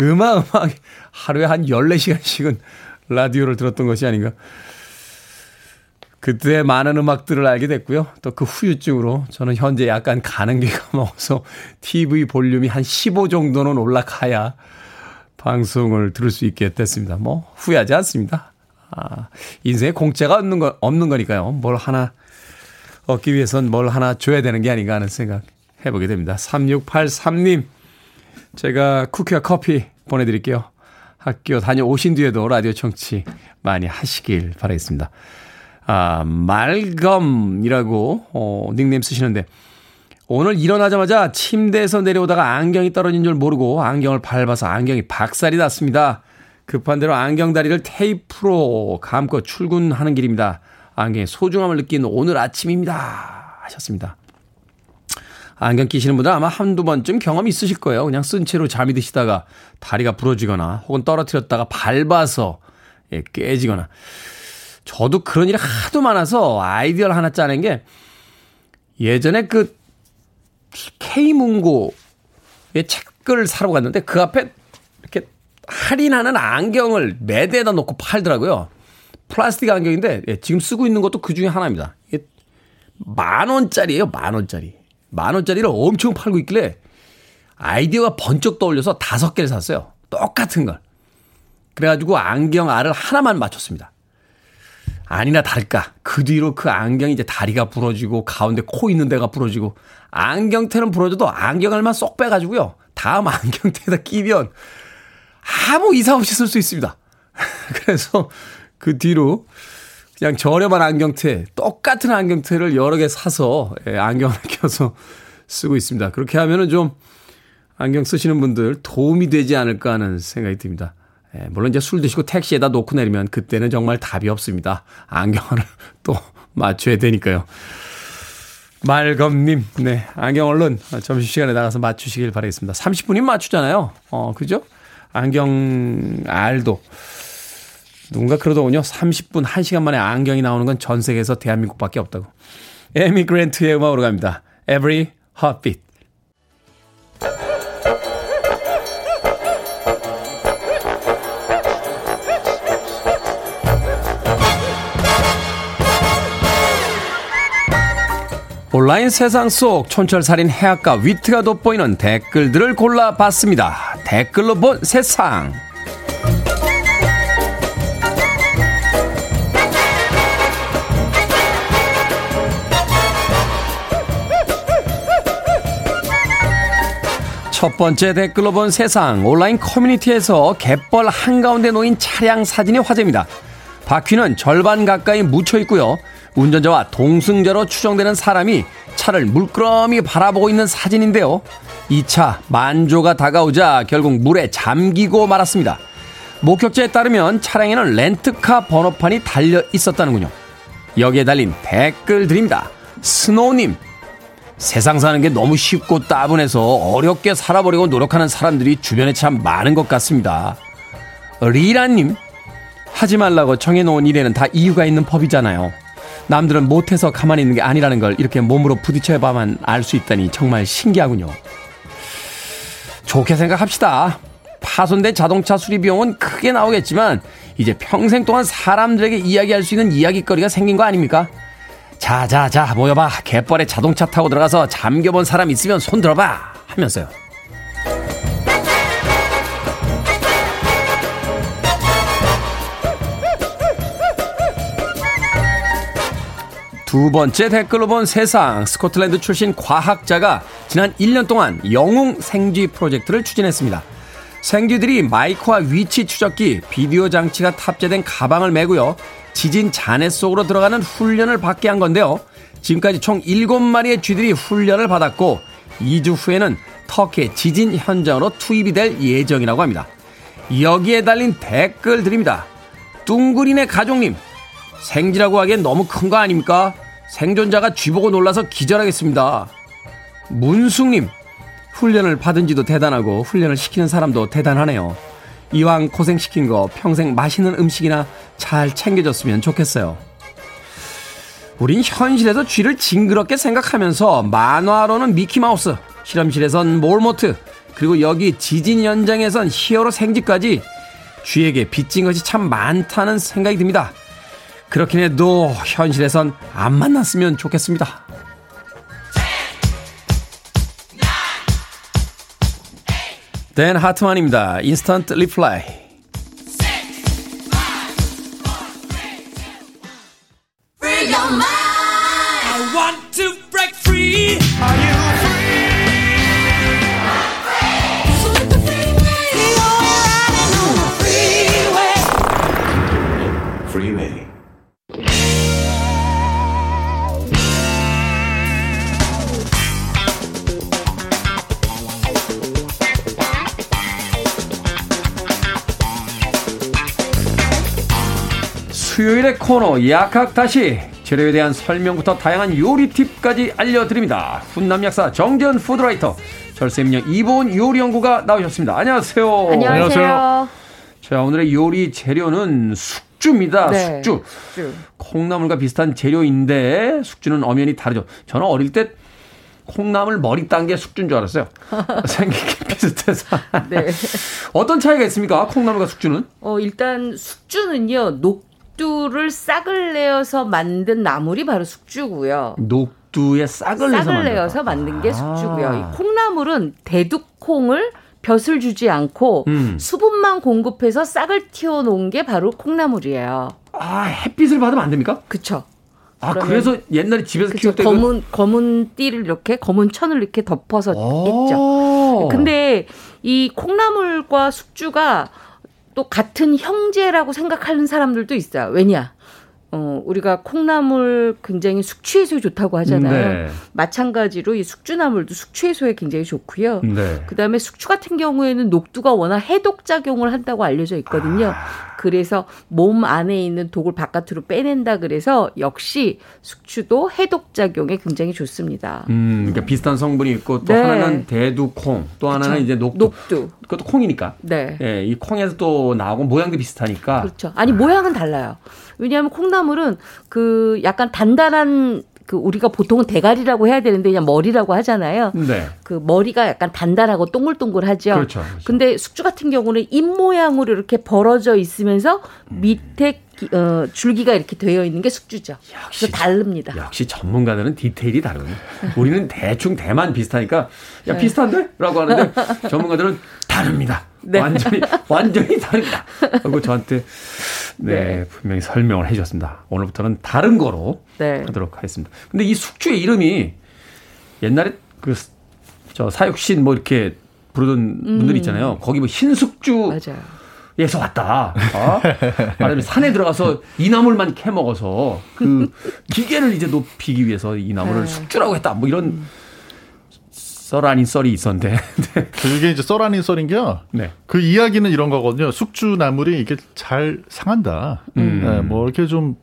음악, 음악 하루에 한 14시간씩은 라디오를 들었던 것이 아닌가. 그때 많은 음악들을 알게 됐고요. 또 그 후유증으로 저는 현재 약간 가는 게 까먹어서 TV 볼륨이 한 15 정도는 올라가야 방송을 들을 수 있게 됐습니다. 뭐 후회하지 않습니다. 아, 인생에 공짜가 없는 거 없는 거니까요. 뭘 하나 얻기 위해선 뭘 하나 줘야 되는 게 아닌가 하는 생각 해보게 됩니다. 3683님, 제가 쿠키와 커피 보내드릴게요. 학교 다녀오신 뒤에도 라디오 청취 많이 하시길 바라겠습니다. 아, 말검이라고, 어, 닉네임 쓰시는데, 오늘 일어나자마자 침대에서 내려오다가 안경이 떨어진 줄 모르고 안경을 밟아서 안경이 박살이 났습니다. 급한 대로 안경 다리를 테이프로 감고 출근하는 길입니다. 안경의 소중함을 느낀 오늘 아침입니다. 하셨습니다. 안경 끼시는 분들 아마 한두 번쯤 경험이 있으실 거예요. 그냥 쓴 채로 잠이 드시다가 다리가 부러지거나 혹은 떨어뜨렸다가 밟아서 예, 깨지거나. 저도 그런 일이 하도 많아서 아이디어를 하나 짜낸 게 예전에 그 K문고의 책을 사러 갔는데 그 앞에 이렇게 할인하는 안경을 매대에다 놓고 팔더라고요. 플라스틱 안경인데 예, 지금 쓰고 있는 것도 그 중에 하나입니다. 만 원짜리예요, 만 원짜리. 만 원짜리를 엄청 팔고 있길래 아이디어가 번쩍 떠올려서 다섯 개를 샀어요. 똑같은 걸. 그래가지고 안경 알을 하나만 맞췄습니다. 아니나 다를까. 그 뒤로 그 안경이 이제 다리가 부러지고 가운데 코 있는 데가 부러지고 안경테는 부러져도 안경알만 쏙 빼가지고요. 다음 안경테에다 끼면 아무 이상 없이 쓸 수 있습니다. 그래서 그 뒤로 그냥 저렴한 안경테, 똑같은 안경테를 여러 개 사서 예, 안경을 껴서 쓰고 있습니다. 그렇게 하면은 좀 안경 쓰시는 분들 도움이 되지 않을까 하는 생각이 듭니다. 예, 물론 이제 술 드시고 택시에다 놓고 내리면 그때는 정말 답이 없습니다. 안경을 또 맞춰야 되니까요. 말검님, 네. 안경 얼른 점심시간에 나가서 맞추시길 바라겠습니다. 30분이면 맞추잖아요. 어, 그죠? 안경 알도. 누군가 그러더군요. 30분, 1시간 만에 안경이 나오는 건 전 세계에서 대한민국밖에 없다고. 에미 그랜트의 음악으로 갑니다. Every Heartbeat. 온라인 세상 속 촌철살인 해악과 위트가 돋보이는 댓글들을 골라봤습니다. 댓글로 본 세상. 첫 번째 댓글로 본 세상 온라인 커뮤니티에서 갯벌 한가운데 놓인 차량 사진이 화제입니다. 바퀴는 절반 가까이 묻혀 있고요. 운전자와 동승자로 추정되는 사람이 차를 물끄러미 바라보고 있는 사진인데요. 이 차 만조가 다가오자 결국 물에 잠기고 말았습니다. 목격자에 따르면 차량에는 렌트카 번호판이 달려 있었다는군요. 여기에 달린 댓글 드립니다. 스노우님, 세상 사는 게 너무 쉽고 따분해서 어렵게 살아보려고 노력하는 사람들이 주변에 참 많은 것 같습니다. 리라님, 하지 말라고 정해놓은 일에는 다 이유가 있는 법이잖아요. 남들은 못해서 가만히 있는 게 아니라는 걸 이렇게 몸으로 부딪혀봐만 알 수 있다니 정말 신기하군요. 좋게 생각합시다. 파손된 자동차 수리 비용은 크게 나오겠지만 이제 평생 동안 사람들에게 이야기할 수 있는 이야기거리가 생긴 거 아닙니까? 자, 자, 자, 모여봐. 갯벌에 자동차 타고 들어가서 잠겨본 사람 있으면 손 들어봐. 하면서요. 두 번째 댓글로 본 세상 스코틀랜드 출신 과학자가 지난 1년 동안 영웅 생쥐 프로젝트를 추진했습니다. 생쥐들이 마이크와 위치 추적기, 비디오 장치가 탑재된 가방을 메고요. 지진 잔해 속으로 들어가는 훈련을 받게 한 건데요. 지금까지 총 7마리의 쥐들이 훈련을 받았고 2주 후에는 터키의 지진 현장으로 투입이 될 예정이라고 합니다. 여기에 달린 댓글 드립니다. 뚱그리네 가족님, 생쥐라고 하기엔 너무 큰 거 아닙니까? 생존자가 쥐보고 놀라서 기절하겠습니다. 문숙님, 훈련을 받은 지도 대단하고 훈련을 시키는 사람도 대단하네요. 이왕 고생시킨 거 평생 맛있는 음식이나 잘 챙겨줬으면 좋겠어요. 우린 현실에서 쥐를 징그럽게 생각하면서 만화로는 미키마우스, 실험실에선 몰모트, 그리고 여기 지진 현장에선 히어로 생쥐까지 쥐에게 빚진 것이 참 많다는 생각이 듭니다. 그렇긴 해도 현실에선 안 만났으면 좋겠습니다. 댄 하트만입니다. Instant Replay. 수요일의 코너 약학다시 재료에 대한 설명부터 다양한 요리 팁까지 알려드립니다. 훈남 약사 정전 푸드라이터 절세미녀 이보은 요리연구가 나오셨습니다. 안녕하세요. 안녕하세요. 자 오늘의 요리 재료는 숙주입니다. 네, 숙주. 숙주. 콩나물과 비슷한 재료인데 숙주는 엄연히 다르죠. 저는 어릴 때 콩나물 머리 딴 게 숙주인 줄 알았어요. 생긴 게 비슷해서. 네. 어떤 차이가 있습니까? 콩나물과 숙주는? 어, 일단 숙주는요, 녹 두를 싹을 내어서 만든 나물이 바로 숙주고요. 녹두에 싹을, 싹을. 내어서 만든 게 아. 숙주고요. 이 콩나물은 대두콩을 벼슬 주지 않고 음. 수분만 공급해서 싹을 틔워 놓은 게 바로 콩나물이에요. 아, 햇빛을 받으면 안 됩니까? 그쵸? 아, 그래서 옛날에 집에서 그쵸? 키울 때 검은 검은 띠를 이렇게 검은 천을 이렇게 덮어서 그... 했죠. 근데 이 콩나물과 숙주가 또 같은 형제라고 생각하는 사람들도 있어요. 왜냐? 어, 우리가 콩나물 굉장히 숙취해소에 좋다고 하잖아요. 네. 마찬가지로 이 숙주나물도 숙취해소에 굉장히 좋고요. 네. 그 다음에 숙주 같은 경우에는 녹두가 워낙 해독 작용을 한다고 알려져 있거든요. 아. 그래서 몸 안에 있는 독을 바깥으로 빼낸다 그래서 역시 숙주도 해독 작용에 굉장히 좋습니다. 음, 그러니까 비슷한 성분이 있고 또 네. 하나는 대두콩, 또 하나는 그쵸. 이제 녹두. 녹두. 그것도 콩이니까. 네. 예, 이 콩에서 또 나오고 모양도 비슷하니까. 그렇죠. 아니 모양은 달라요. 왜냐하면 콩나물은 그 약간 단단한 그 우리가 보통은 대가리라고 해야 되는데 그냥 머리라고 하잖아요. 네. 그 머리가 약간 단단하고 동글동글하죠. 그렇죠, 그렇죠. 근데 숙주 같은 경우는 잎 모양으로 이렇게 벌어져 있으면서 밑에 기- 어, 줄기가 이렇게 되어 있는 게 숙주죠. 역시 다릅니다. 역시 전문가들은 디테일이 다르군요. 우리는 대충 대만 비슷하니까 야 네. 비슷한데? 라고 하는데 전문가들은 다릅니다. 네. 완전히 완전히 다릅니다. 하고 저한테 네, 네. 분명히 설명을 해 주셨습니다. 오늘부터는 다른 거로 네. 하도록 하겠습니다. 근데 이 숙주의 이름이 옛날에 그 저 사육신 뭐 이렇게 부르던 분들 있잖아요. 거기 뭐 흰숙주 음. 맞아요. 에서 왔다. 어? 말하자면 산에 들어가서 이 나물만 캐 먹어서 그 기계를 이제 높이기 위해서 이 나물을 네. 숙주라고 했다. 뭐 이런 썰 아닌 썰이 있었는데. 네. 그게 이제 썰 아닌 썰인 게요. 네. 그 이야기는 이런 거거든요. 숙주 나물이 이게 잘 상한다. 음. 네, 뭐 이렇게 좀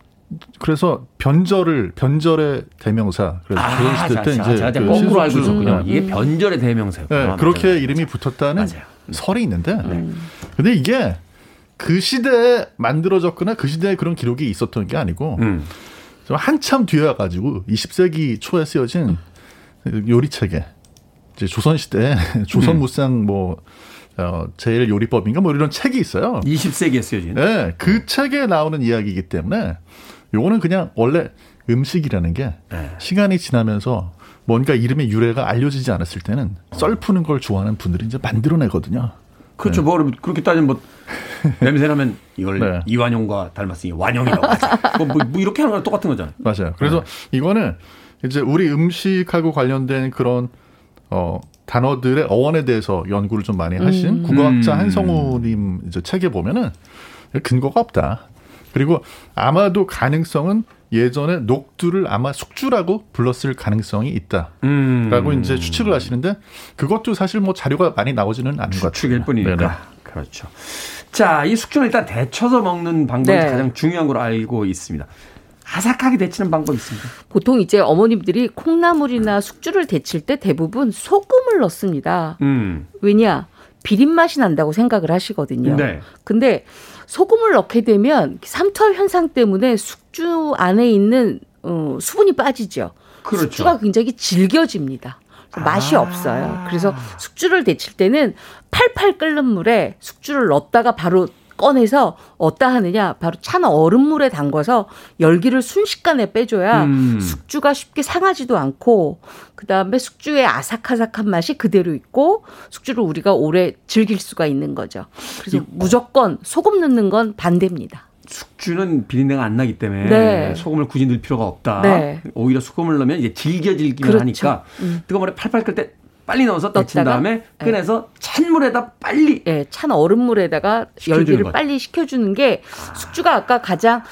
그래서 변절을 변절의 대명사. 그래서 아, 자, 때 자, 이제 제가 그 거꾸로 알고 있었군요. 네. 이게 변절의 대명사였군요. 네, 아, 그렇게 맞아요. 이름이 붙었다는 맞아요. 설이 있는데, 네. 근데 이게 그 시대에 만들어졌거나 그 시대에 그런 기록이 있었던 게 아니고 음. 좀 한참 뒤에 와가지고 20세기 초에 쓰여진 요리 체계, 이제 조선 시대 조선 음. 무쌍 뭐 어, 제일 요리법인가 뭐 이런 책이 있어요. 20세기에 쓰여진. 네, 그 책에 나오는 이야기이기 때문에 요거는 그냥 원래 음식이라는 게 네. 시간이 지나면서 뭔가 이름의 유래가 알려지지 않았을 때는 썰 푸는 걸 좋아하는 분들이 이제 만들어내거든요. 그렇죠. 뭐 그렇게 따지면 뭐 냄새 나면 이걸 네. 이완용과 닮았으니 완용이라고 하자. 뭐, 뭐, 뭐 이렇게 하는 거랑 똑같은 거잖아요. 맞아요. 그래서 이거는 이제 우리 음식하고 관련된 그런 어 단어들의 어원에 대해서 연구를 좀 많이 하신 국어학자 음. 한성우님 이제 책에 보면은 근거가 없다. 그리고 아마도 가능성은 예전에 녹두를 아마 숙주라고 불렀을 가능성이 있다라고 음. 이제 추측을 하시는데 그것도 사실 뭐 자료가 많이 나오지는 않은 것 같아요. 추측일 뿐이니까. 네네. 그렇죠. 자, 이 숙주는 일단 데쳐서 먹는 방법이 네. 가장 중요한 걸로 알고 있습니다. 아삭하게 데치는 방법이 있습니다. 보통 이제 어머님들이 콩나물이나 숙주를 데칠 때 대부분 소금을 넣습니다. 음. 왜냐? 비린 맛이 난다고 생각을 하시거든요. 네. 근데 소금을 넣게 되면 삼투압 현상 때문에 숙주 안에 있는 어, 수분이 빠지죠. 그렇죠. 숙주가 굉장히 질겨집니다. 맛이 아. 없어요. 그래서 숙주를 데칠 때는 팔팔 끓는 물에 숙주를 넣었다가 바로 꺼내서 어디다 하느냐 바로 찬 얼음물에 담궈서 열기를 순식간에 빼줘야 음. 숙주가 쉽게 상하지도 않고 그다음에 숙주의 아삭아삭한 맛이 그대로 있고 숙주를 우리가 오래 즐길 수가 있는 거죠. 그래서 무조건 소금 넣는 건 반대입니다. 숙주는 비린내가 안 나기 때문에 네. 소금을 굳이 넣을 필요가 없다. 네. 오히려 소금을 넣으면 이제 질겨 질기만 그렇죠. 하니까 음. 뜨거운 물에 팔팔 끓때 빨리 넣어서 데친 다음에 꺼내서 찬 물에다 빨리 예, 찬 얼음물에다가 열기를 거죠. 빨리 식혀주는 게 숙주가 아까 가장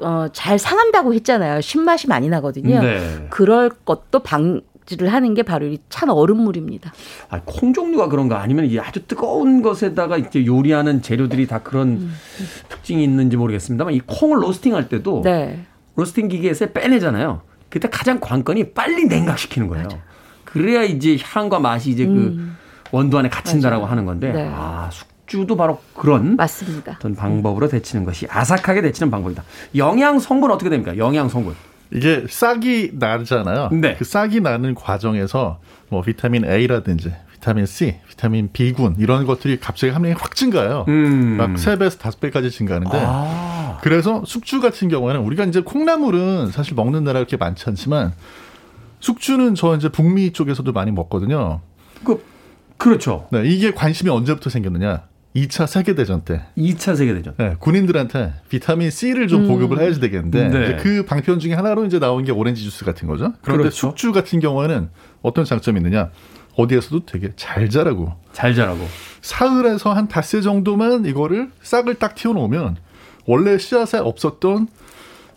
어, 잘 상한다고 했잖아요. 신맛이 많이 나거든요. 네. 그럴 것도 방지를 하는 게 바로 이 찬 얼음물입니다. 아, 콩 종류가 그런가 아니면 이게 아주 뜨거운 것에다가 이제 요리하는 재료들이 다 그런 음. 특징이 있는지 모르겠습니다만 이 콩을 로스팅할 때도 네. 로스팅 기계에서 빼내잖아요. 그때 가장 관건이 빨리 냉각시키는 거예요. 그래야 이제 향과 맛이 이제 그 원두 안에 갇힌다라고 하는 건데 음. 네. 아 숙주도 바로 그런 맞습니다. 어떤 방법으로 데치는 것이 아삭하게 데치는 방법이다. 영양 성분 어떻게 됩니까? 영양 성분. 이게 싹이 나잖아요. 네. 그 싹이 나는 과정에서 뭐 비타민 A라든지 비타민 C, 비타민 B군 이런 것들이 갑자기 함량이 확 증가해요. 음. 막 3배에서 5배까지 증가하는데 아. 그래서 숙주 같은 경우에는 우리가 이제 콩나물은 사실 먹는 나라가 그렇게 많지 않지만 숙주는 저 이제 북미 쪽에서도 많이 먹거든요. 그 그렇죠. 네, 이게 관심이 언제부터 생겼느냐? 2차 세계 대전 때 2차 세계 대전. 네, 군인들한테 비타민 C를 좀 보급을 해야지 되겠는데 네. 이제 그 방편 중에 하나로 이제 나온 게 오렌지 주스 같은 거죠. 그런데 그렇죠. 숙주 같은 경우에는 어떤 장점이 있느냐? 어디에서도 되게 잘 자라고 잘 자라고. 사흘에서 한 닷새 정도만 이거를 싹을 딱 틔워 놓으면 원래 씨앗에 없었던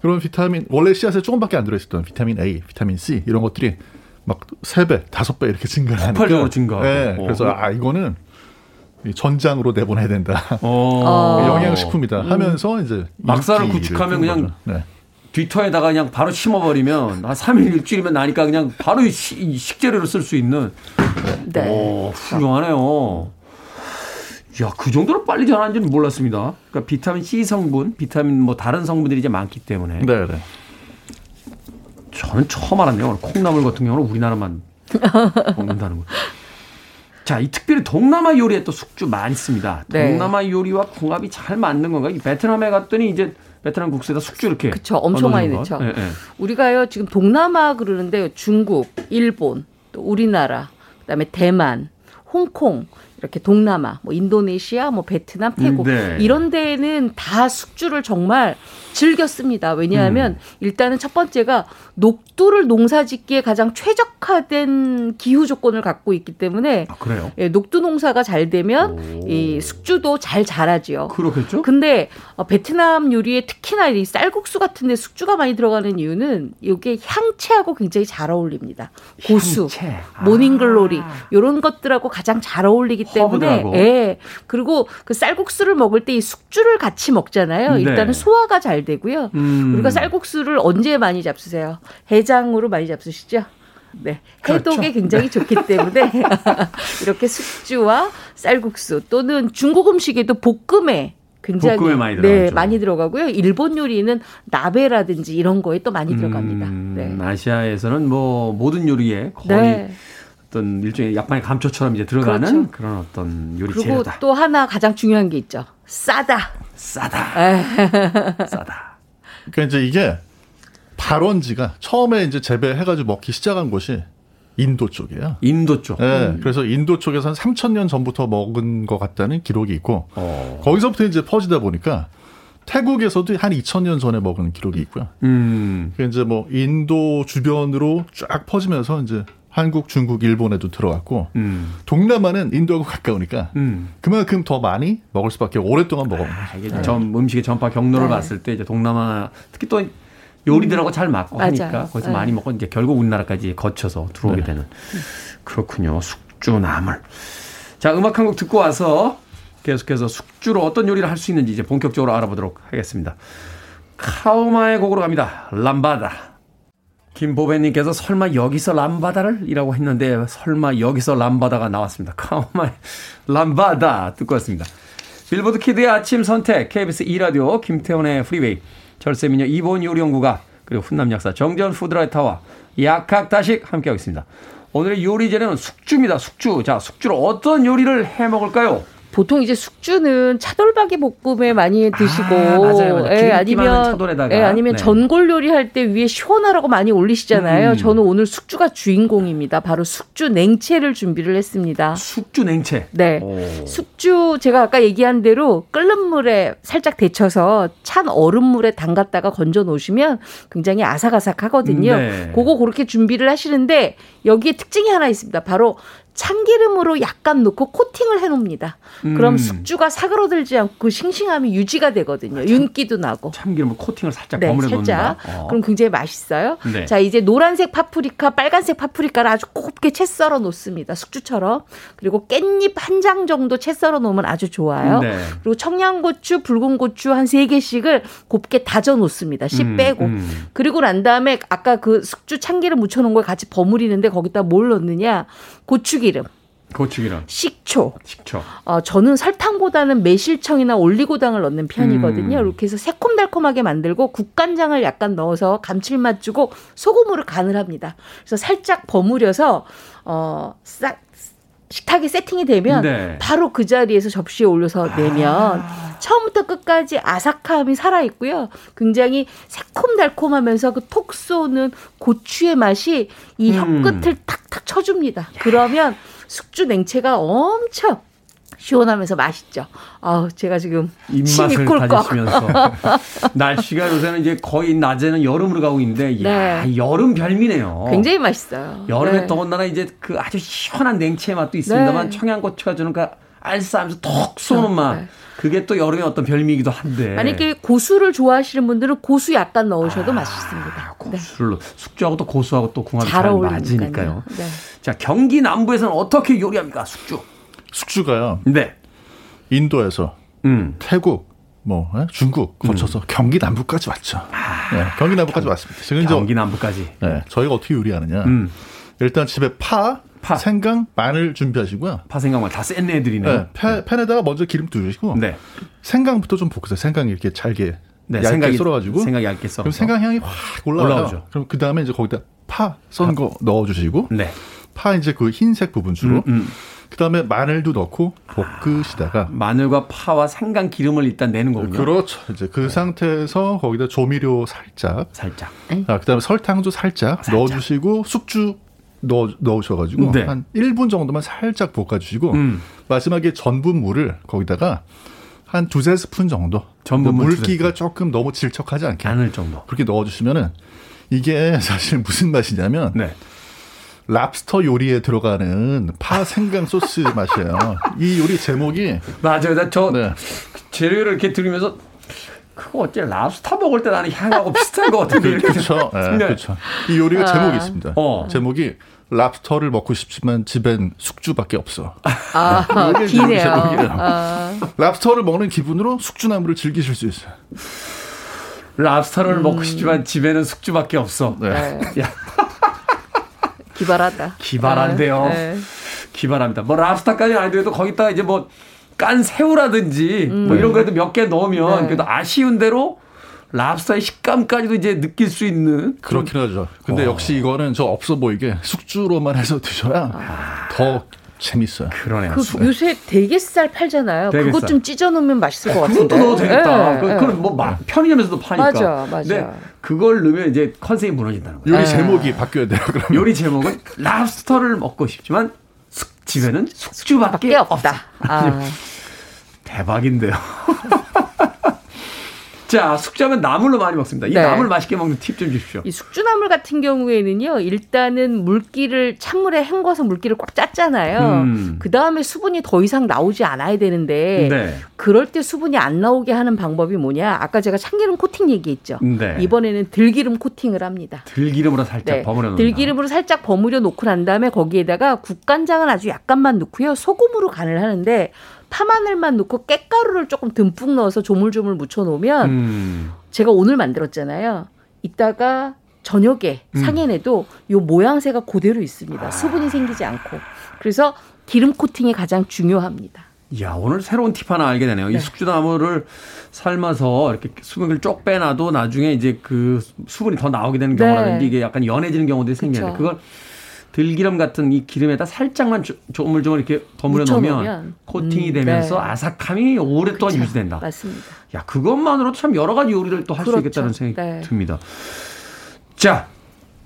그런 비타민 원래 씨앗에 조금밖에 안 들어있었던 비타민 A, 비타민 C 이런 것들이 막 세 배, 다섯 배 이렇게 증가하니까 폭발적으로 증가하고. 네, 어. 그래서 아 이거는 이 전장으로 내보내야 된다. 어. 영양식품이다 하면서 이제 막사를 구축하면 끈 그냥. 네. 뒤터에다가 그냥 바로 심어버리면 한 3일 일주일이면 나니까 그냥 바로 시- 이 식재료로 쓸 수 있는 네. 오, 훌륭하네요. 야, 그 정도로 빨리 전환하는지는 몰랐습니다. 그러니까 비타민 C 성분, 비타민 뭐 다른 성분들이 이제 많기 때문에 네, 네. 저는 처음 알았네요. 오늘 콩나물 같은 경우는 우리나라만 먹는다는 거. 자, 이 특별히 동남아 요리에 또 숙주 많이 씁니다. 네. 동남아 요리와 궁합이 잘 맞는 건가? 이 베트남에 갔더니 이제 베트남 국수에다 숙주 이렇게 그쵸, 엄청 많이. 넣죠. 예, 예. 우리가요 지금 동남아 그러는데 중국, 일본, 또 우리나라, 그다음에 대만, 홍콩 이렇게 동남아, 뭐 인도네시아, 뭐 베트남, 태국 네. 이런 데는 다 숙주를 정말 즐겨 씁니다. 왜냐하면 음. 일단은 첫 번째가 녹두를 농사짓기에 가장 최적화된 기후 조건을 갖고 있기 때문에 아, 그래요? 예, 녹두 농사가 잘 되면 오. 이 숙주도 잘 자라지요. 그렇겠죠? 근데 어, 베트남 요리에 특히나 이 쌀국수 같은 데 숙주가 많이 들어가는 이유는 이게 향채하고 굉장히 잘 어울립니다. 고수, 향채. 아. 모닝글로리 이런 것들하고 가장 잘 어울리기 때문에 허브들하고. 예. 그리고 그 쌀국수를 먹을 때 이 숙주를 같이 먹잖아요. 네. 일단은 소화가 잘 되고요. 음. 우리가 쌀국수를 언제 많이 잡수세요? 해장으로 많이 잡수시죠? 네. 그렇죠. 해독에 굉장히 좋기 때문에 이렇게 숙주와 쌀국수 또는 중국 음식에도 볶음에 굉장히 볶음에 많이 네, 들어가죠. 많이 들어가고요. 일본 요리는 나베라든지 이런 거에 또 많이 들어갑니다. 음, 네. 아시아에서는 뭐 모든 요리에 거의 네. 어떤 일종의 약간의 감초처럼 이제 들어가는 그렇죠. 그런 어떤 요리 그리고 재료다. 또 하나 가장 중요한 게 있죠. 싸다. 싸다. 싸다. 그러니까 이제 이게 발원지가 처음에 이제 재배해가지고 먹기 시작한 곳이 인도 쪽이에요. 인도 쪽. 네, 그래서 인도 쪽에서 한 3천 년 전부터 먹은 것 같다는 기록이 있고 어. 거기서부터 이제 퍼지다 보니까 태국에서도 한 2천 년 전에 먹은 기록이 있고요. 음. 그 이제 뭐 인도 주변으로 쫙 퍼지면서 이제 한국, 중국, 일본에도 들어갔고 음. 동남아는 인도하고 가까우니까 음. 그만큼 더 많이 먹을 수밖에 오랫동안 먹어요. 아, 이게 전 음식의 전파 경로를 네. 봤을 때 이제 동남아 특히 또 요리들하고 잘 맞고 맞아요. 하니까 거기서 네. 많이 먹고 이제 결국 우리나라까지 거쳐서 들어오게 네. 되는 그렇군요. 숙주나물. 자, 음악 한 곡 듣고 와서 계속해서 숙주로 어떤 요리를 할 수 있는지 이제 본격적으로 알아보도록 하겠습니다. Kaoma의 곡으로 갑니다. 람바다. 김보배님께서 설마 여기서 람바다를? 이라고 했는데 설마 여기서 람바다가 나왔습니다. Kaoma의 람바다 듣고 왔습니다. Billboard Kid의 아침 선택, KBS 2라디오, 김태훈의 Freeway, 절세미녀 이본 요리연구가, 그리고 훈남 약사 정전 푸드라이터와 약학다식 함께하고 있습니다. 오늘의 요리 재료는 숙주입니다. 숙주. 자, 숙주로 어떤 요리를 해 먹을까요? 보통 이제 숙주는 차돌박이 볶음에 많이 드시고, 아, 맞아요, 맞아요. 예, 아니면 차돌에다가. 예, 아니면 네. 전골 요리 할 때 위에 시원하라고 많이 올리시잖아요. 음. 저는 오늘 숙주가 주인공입니다. 바로 숙주 냉채를 준비를 했습니다. 숙주 냉채. 네. 오. 숙주 제가 아까 얘기한 대로 끓는 물에 살짝 데쳐서 찬 얼음물에 담갔다가 건져 놓으시면 굉장히 아삭아삭하거든요. 네. 그거 그렇게 준비를 하시는데 여기에 특징이 하나 있습니다. 바로 참기름으로 약간 넣고 코팅을 해 놓습니다. 그럼 음. 숙주가 사그러들지 않고 그 싱싱함이 유지가 되거든요. 윤기도 나고. 참기름을 코팅을 살짝 네, 버무려. 놓는다. 어. 그럼 굉장히 맛있어요. 네. 자, 이제 노란색 파프리카, 빨간색 파프리카를 아주 곱게 채 썰어 놓습니다. 숙주처럼. 그리고 깻잎 한 장 정도 채 썰어 놓으면 아주 좋아요. 네. 그리고 청양고추, 붉은 고추 한 세 개씩을 곱게 다져 놓습니다. 씨 음, 빼고. 음. 그리고 난 다음에 아까 그 숙주 참기름 묻혀 놓은 걸 같이 버무리는데 거기다 뭘 넣느냐? 고추기름, 고추기름, 식초, 식초. 어, 저는 설탕보다는 매실청이나 올리고당을 넣는 편이거든요. 음. 이렇게 해서 새콤달콤하게 만들고 국간장을 약간 넣어서 감칠맛 주고 소금으로 간을 합니다. 그래서 살짝 버무려서 어, 싹 식탁에 세팅이 되면 네. 바로 그 자리에서 접시에 올려서 내면 처음부터 끝까지 아삭함이 살아 있고요. 굉장히 새콤달콤하면서 그 톡 쏘는 고추의 맛이 이 음. 혀끝을 탁탁 쳐줍니다. 그러면 숙주 냉채가 엄청 시원하면서 맛있죠. 아우 제가 지금 입맛을. 다지시면서 날씨가 요새는 이제 거의 낮에는 여름으로 가고 있는데 야, 네. 여름 별미네요. 굉장히 맛있어요. 여름에 네. 더군다나 이제 그 아주 시원한 냉채 맛도 있습니다만 네. 청양고추가 주는 그 알싸하면서 톡 쏘는 맛. 네. 그게 또 여름의 어떤 별미이기도 한데. 만약에 고수를 좋아하시는 분들은 고수 약간 넣으셔도 맛있습니다. 네. 고수를 숙주하고 또 고수하고 또 궁합이 잘 잘. 맞으니까요. 네. 자 경기 남부에서는 어떻게 요리합니까 숙주? 숙주가요. 네. 인도에서 음. 태국, 뭐 예? 중국 거쳐서 경기 남부까지 왔죠. 네, 경기 남부까지 왔습니다. 지금 경기 남부까지. 네, 저희가 어떻게 요리하느냐? 음. 일단 집에 파, 파. 생강, 마늘 준비하시고요. 파 생강만 다센 애들이네요. 네, 팬, 팬에다가 먼저 기름 두르시고 네. 생강부터 좀 볶으세요. 생강 이렇게 잘게 네, 얇게 생각이 썰어가지고 생각이 얇게 썰어. 그럼 생강 향이 확 올라와요. 올라오죠. 그럼 그 다음에 이제 거기다 파 썬거 넣어주시고 네. 파 이제 그 흰색 부분 주로 음, 음. 그 다음에 마늘도 넣고 볶으시다가 마늘과 파와 생강 기름을 일단 내는 거군요. 그렇죠. 이제 그 상태에서 거기다 조미료 살짝, 살짝. 아, 그다음에 설탕도 살짝, 넣어 주시고 숙주 넣어 넣으셔가지고 네. 한 1분 정도만 살짝 볶아주시고 음. 마지막에 전분물을 거기다가 한 두세 스푼 정도. 전분물 두세 물기가 스푼. 조금 너무 질척하지 않게 않을 정도. 그렇게 넣어주시면은 이게 사실 무슨 맛이냐면 네. 랍스터 요리에 들어가는 파 생강 소스 맛이에요. 이 요리 제목이 맞아요. 나저 네. 재료를 이렇게 들으면서 그거 어째 랍스타 먹을 때 나는 향하고 비슷한 것 같은데 이렇게 그렇죠. 네, 네. 그렇죠. 이 요리가 제목이 있습니다. 어. 제목이 랍스터를 먹고 싶지만 집엔 숙주밖에 없어. 아, 이게 기네요. 아, 랍스터를 먹는 기분으로 숙주나물을 즐기실 수 있어요. 랍스타를 먹고 싶지만 집에는 숙주밖에 없어. 네. 네. 야, 기발하다. 기발한데요. 네. 기발합니다. 뭐 랍스타까지는 아니더라도 거기다가 이제 뭐 깐 새우라든지 뭐 이런 거라도 몇 개 넣으면 네. 그래도 아쉬운 대로 랍스타의 식감까지도 이제 느낄 수 있는 그렇긴 하죠. 근데 역시 이거는 저 없어 보이게 숙주로만 해서 드셔야 더 재밌어요. 그러네요. 그 요새 대게살 팔잖아요. 대게살. 그것 좀 찢어 놓으면 맛있을 것 같은데. 그것도 넣어도 되겠다. 네, 그, 네. 뭐 마- 편의점에서도 파니까. 맞아, 맞아. 근데 그걸 넣으면 이제 컨셉이 무너진다는 거예요. 요리 네. 제목이 바뀌어야 돼요. 그러면 요리 제목은 랍스터를 먹고 싶지만 숙- 집에는 숙주밖에 밖에 없다. 없다. 아, 대박인데요. 자, 숙주하면 나물로 많이 먹습니다. 이 네. 나물 맛있게 먹는 팁 좀 주십시오. 이 숙주나물 같은 경우에는요, 일단은 물기를 찬물에 헹궈서 물기를 꽉 짰잖아요. 음. 그 다음에 수분이 더 이상 나오지 않아야 되는데, 네. 그럴 때 수분이 안 나오게 하는 방법이 뭐냐? 아까 제가 참기름 코팅 얘기했죠. 네. 이번에는 들기름 코팅을 합니다. 들기름으로 살짝 네. 버무려 놓는다. 들기름으로 살짝 버무려 놓고 난 다음에 거기에다가 국간장은 아주 약간만 넣고요. 소금으로 간을 하는데 파마늘만 넣고 깻가루를 조금 듬뿍 넣어서 조물조물 묻혀 놓으면 음. 제가 오늘 만들었잖아요. 이따가 저녁에 음. 상엔에도 요 모양새가 그대로 아. 있습니다. 수분이 생기지 않고. 그래서 기름 코팅이 가장 중요합니다. 야, 오늘 새로운 팁 하나 알게 되네요. 이 네. 숙주나물을 삶아서 이렇게 수분을 쪽 빼놔도 나중에 이제 그 수분이 더 나오게 되는 경우라든지 네. 이게 약간 연해지는 경우들이 그쵸. 그걸 들기름 같은 이 기름에다 살짝만 조- 조물조물 이렇게 버무려 놓으면. 코팅이 음, 되면서 네. 아삭함이 오랫동안 그쵸. 유지된다. 맞습니다. 야, 그것만으로도 참 여러 가지 요리를 또 할수 그렇죠. 있겠다는 생각이 네. 듭니다. 자,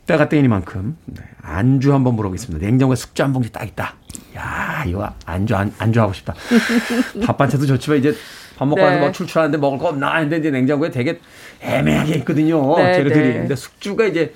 때가 때이니만큼 네, 안주 한번 물어보겠습니다. 냉장고에 숙주 한 봉지 딱 있다. 야, 이거 안주 안, 안주하고 싶다. 밥 반찬도 좋지만 이제 밥 먹고 네. 나서 뭐 출출하는데 먹을 거 없나 했는데 이제 냉장고에 되게 애매하게 있거든요. 네, 재료들이. 네. 근데 숙주가 이제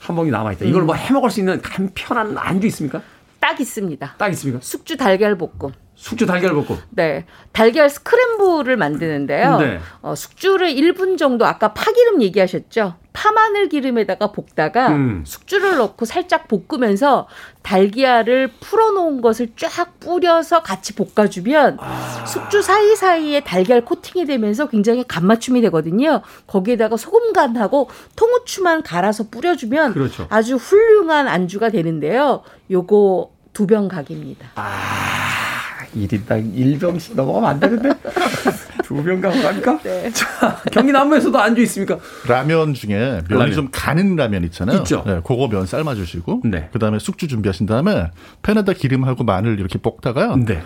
한 봉지 남아 있다. 이걸 뭐 해 먹을 수 있는 간편한 안주 있습니까? 딱 있습니다. 딱 있습니까? 숙주 달걀 볶음. 숙주 달걀 볶음. 네. 달걀 스크램블을 만드는데요. 네. 어, 숙주를 1분 정도 아까 파기름 얘기하셨죠? 파마늘 기름에다가 볶다가 음. 숙주를 넣고 살짝 볶으면서 달걀을 풀어놓은 것을 쫙 뿌려서 같이 볶아주면 아. 숙주 사이사이에 달걀 코팅이 되면서 굉장히 간 맞춤이 되거든요. 거기에다가 소금 간하고 통후추만 갈아서 뿌려주면 그렇죠. 아주 훌륭한 안주가 되는데요. 요거 두 병 각입니다. 아, 1인당 1병씩 넘어가면 안 되는데. 두병 가고 갑니까? 네. 자, 경기 남부에서도 안주 있습니까? 라면 중에 면이 라면. 좀 가는 라면 있잖아요. 있죠. 네, 그거 면 삶아주시고, 네. 그 다음에 숙주 준비하신 다음에 팬에다 기름하고 마늘 이렇게 볶다가요. 네.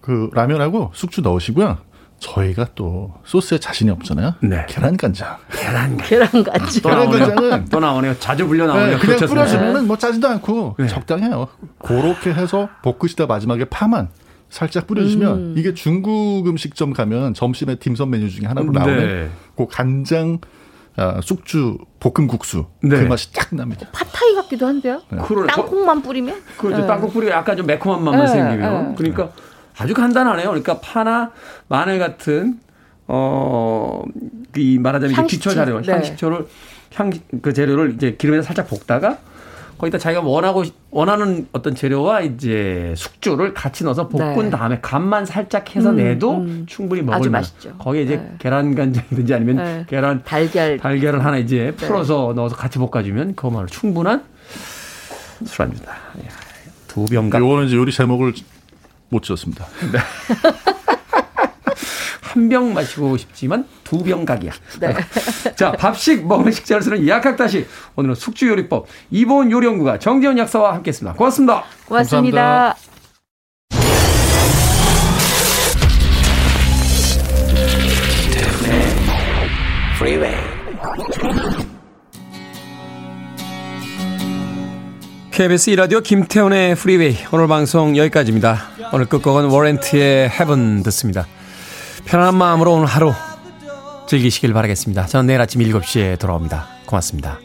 그 라면하고 숙주 넣으시고요. 저희가 또 소스에 자신이 없잖아요. 네. 계란 간장. 계란 계란같이. 또 계란 나오네요. 간장은 또 나오네요. 자주 불려 나오네요. 네, 그냥 그렇죠. 뿌려주면은 뭐 짜지도 않고 네. 적당해요. 그렇게 해서 볶으시다 마지막에 파만 살짝 뿌려주시면 음. 이게 중국 음식점 가면 점심에 딤섬 메뉴 중에 하나로 나오는 네. 그 간장 아, 숙주 볶음 국수 네. 그 맛이 딱 납니다. 팟타이 같기도 한데요. 그러네. 땅콩만 뿌리면? 그렇죠. 네. 땅콩 뿌리가 약간 좀 매콤한 맛만 네, 생기면. 네. 그러니까 아주 간단하네요. 그러니까 파나 마늘 같은 어, 이 말하자면 이제 향식초. 기초 자료, 네. 향식초를 향 그 재료를 이제 기름에서 살짝 볶다가 거기다 자기가 원하고 원하는 어떤 재료와 이제 숙주를 같이 넣어서 볶은 네. 다음에 간만 살짝 해서 음, 내도 음. 충분히 먹을 만. 맛있죠. 거기에 이제 네. 계란 간장이든지 아니면 네. 계란 달걀 달걀을 하나 이제 네. 풀어서 넣어서 같이 볶아주면 그것만으로 충분한 술안주다. 야, 두 병간 요거는 이제 요리 제목을 못 지었습니다. 한 병 마시고 싶지만 두 병 각이야. 네. 자, 밥식 먹는 식재를 쓰는 약학다시 오늘은 숙주 요리법 이보은 요리연구가 정재훈 약사와 함께했습니다. 고맙습니다. 고맙습니다. 감사합니다. KBS 이라디오 김태훈의 프리웨이 오늘 방송 여기까지입니다. 오늘 끝곡은 워렌트의 헤븐 듣습니다. 편안한 마음으로 오늘 하루 즐기시길 바라겠습니다. 저는 내일 아침 7시에 돌아옵니다. 고맙습니다.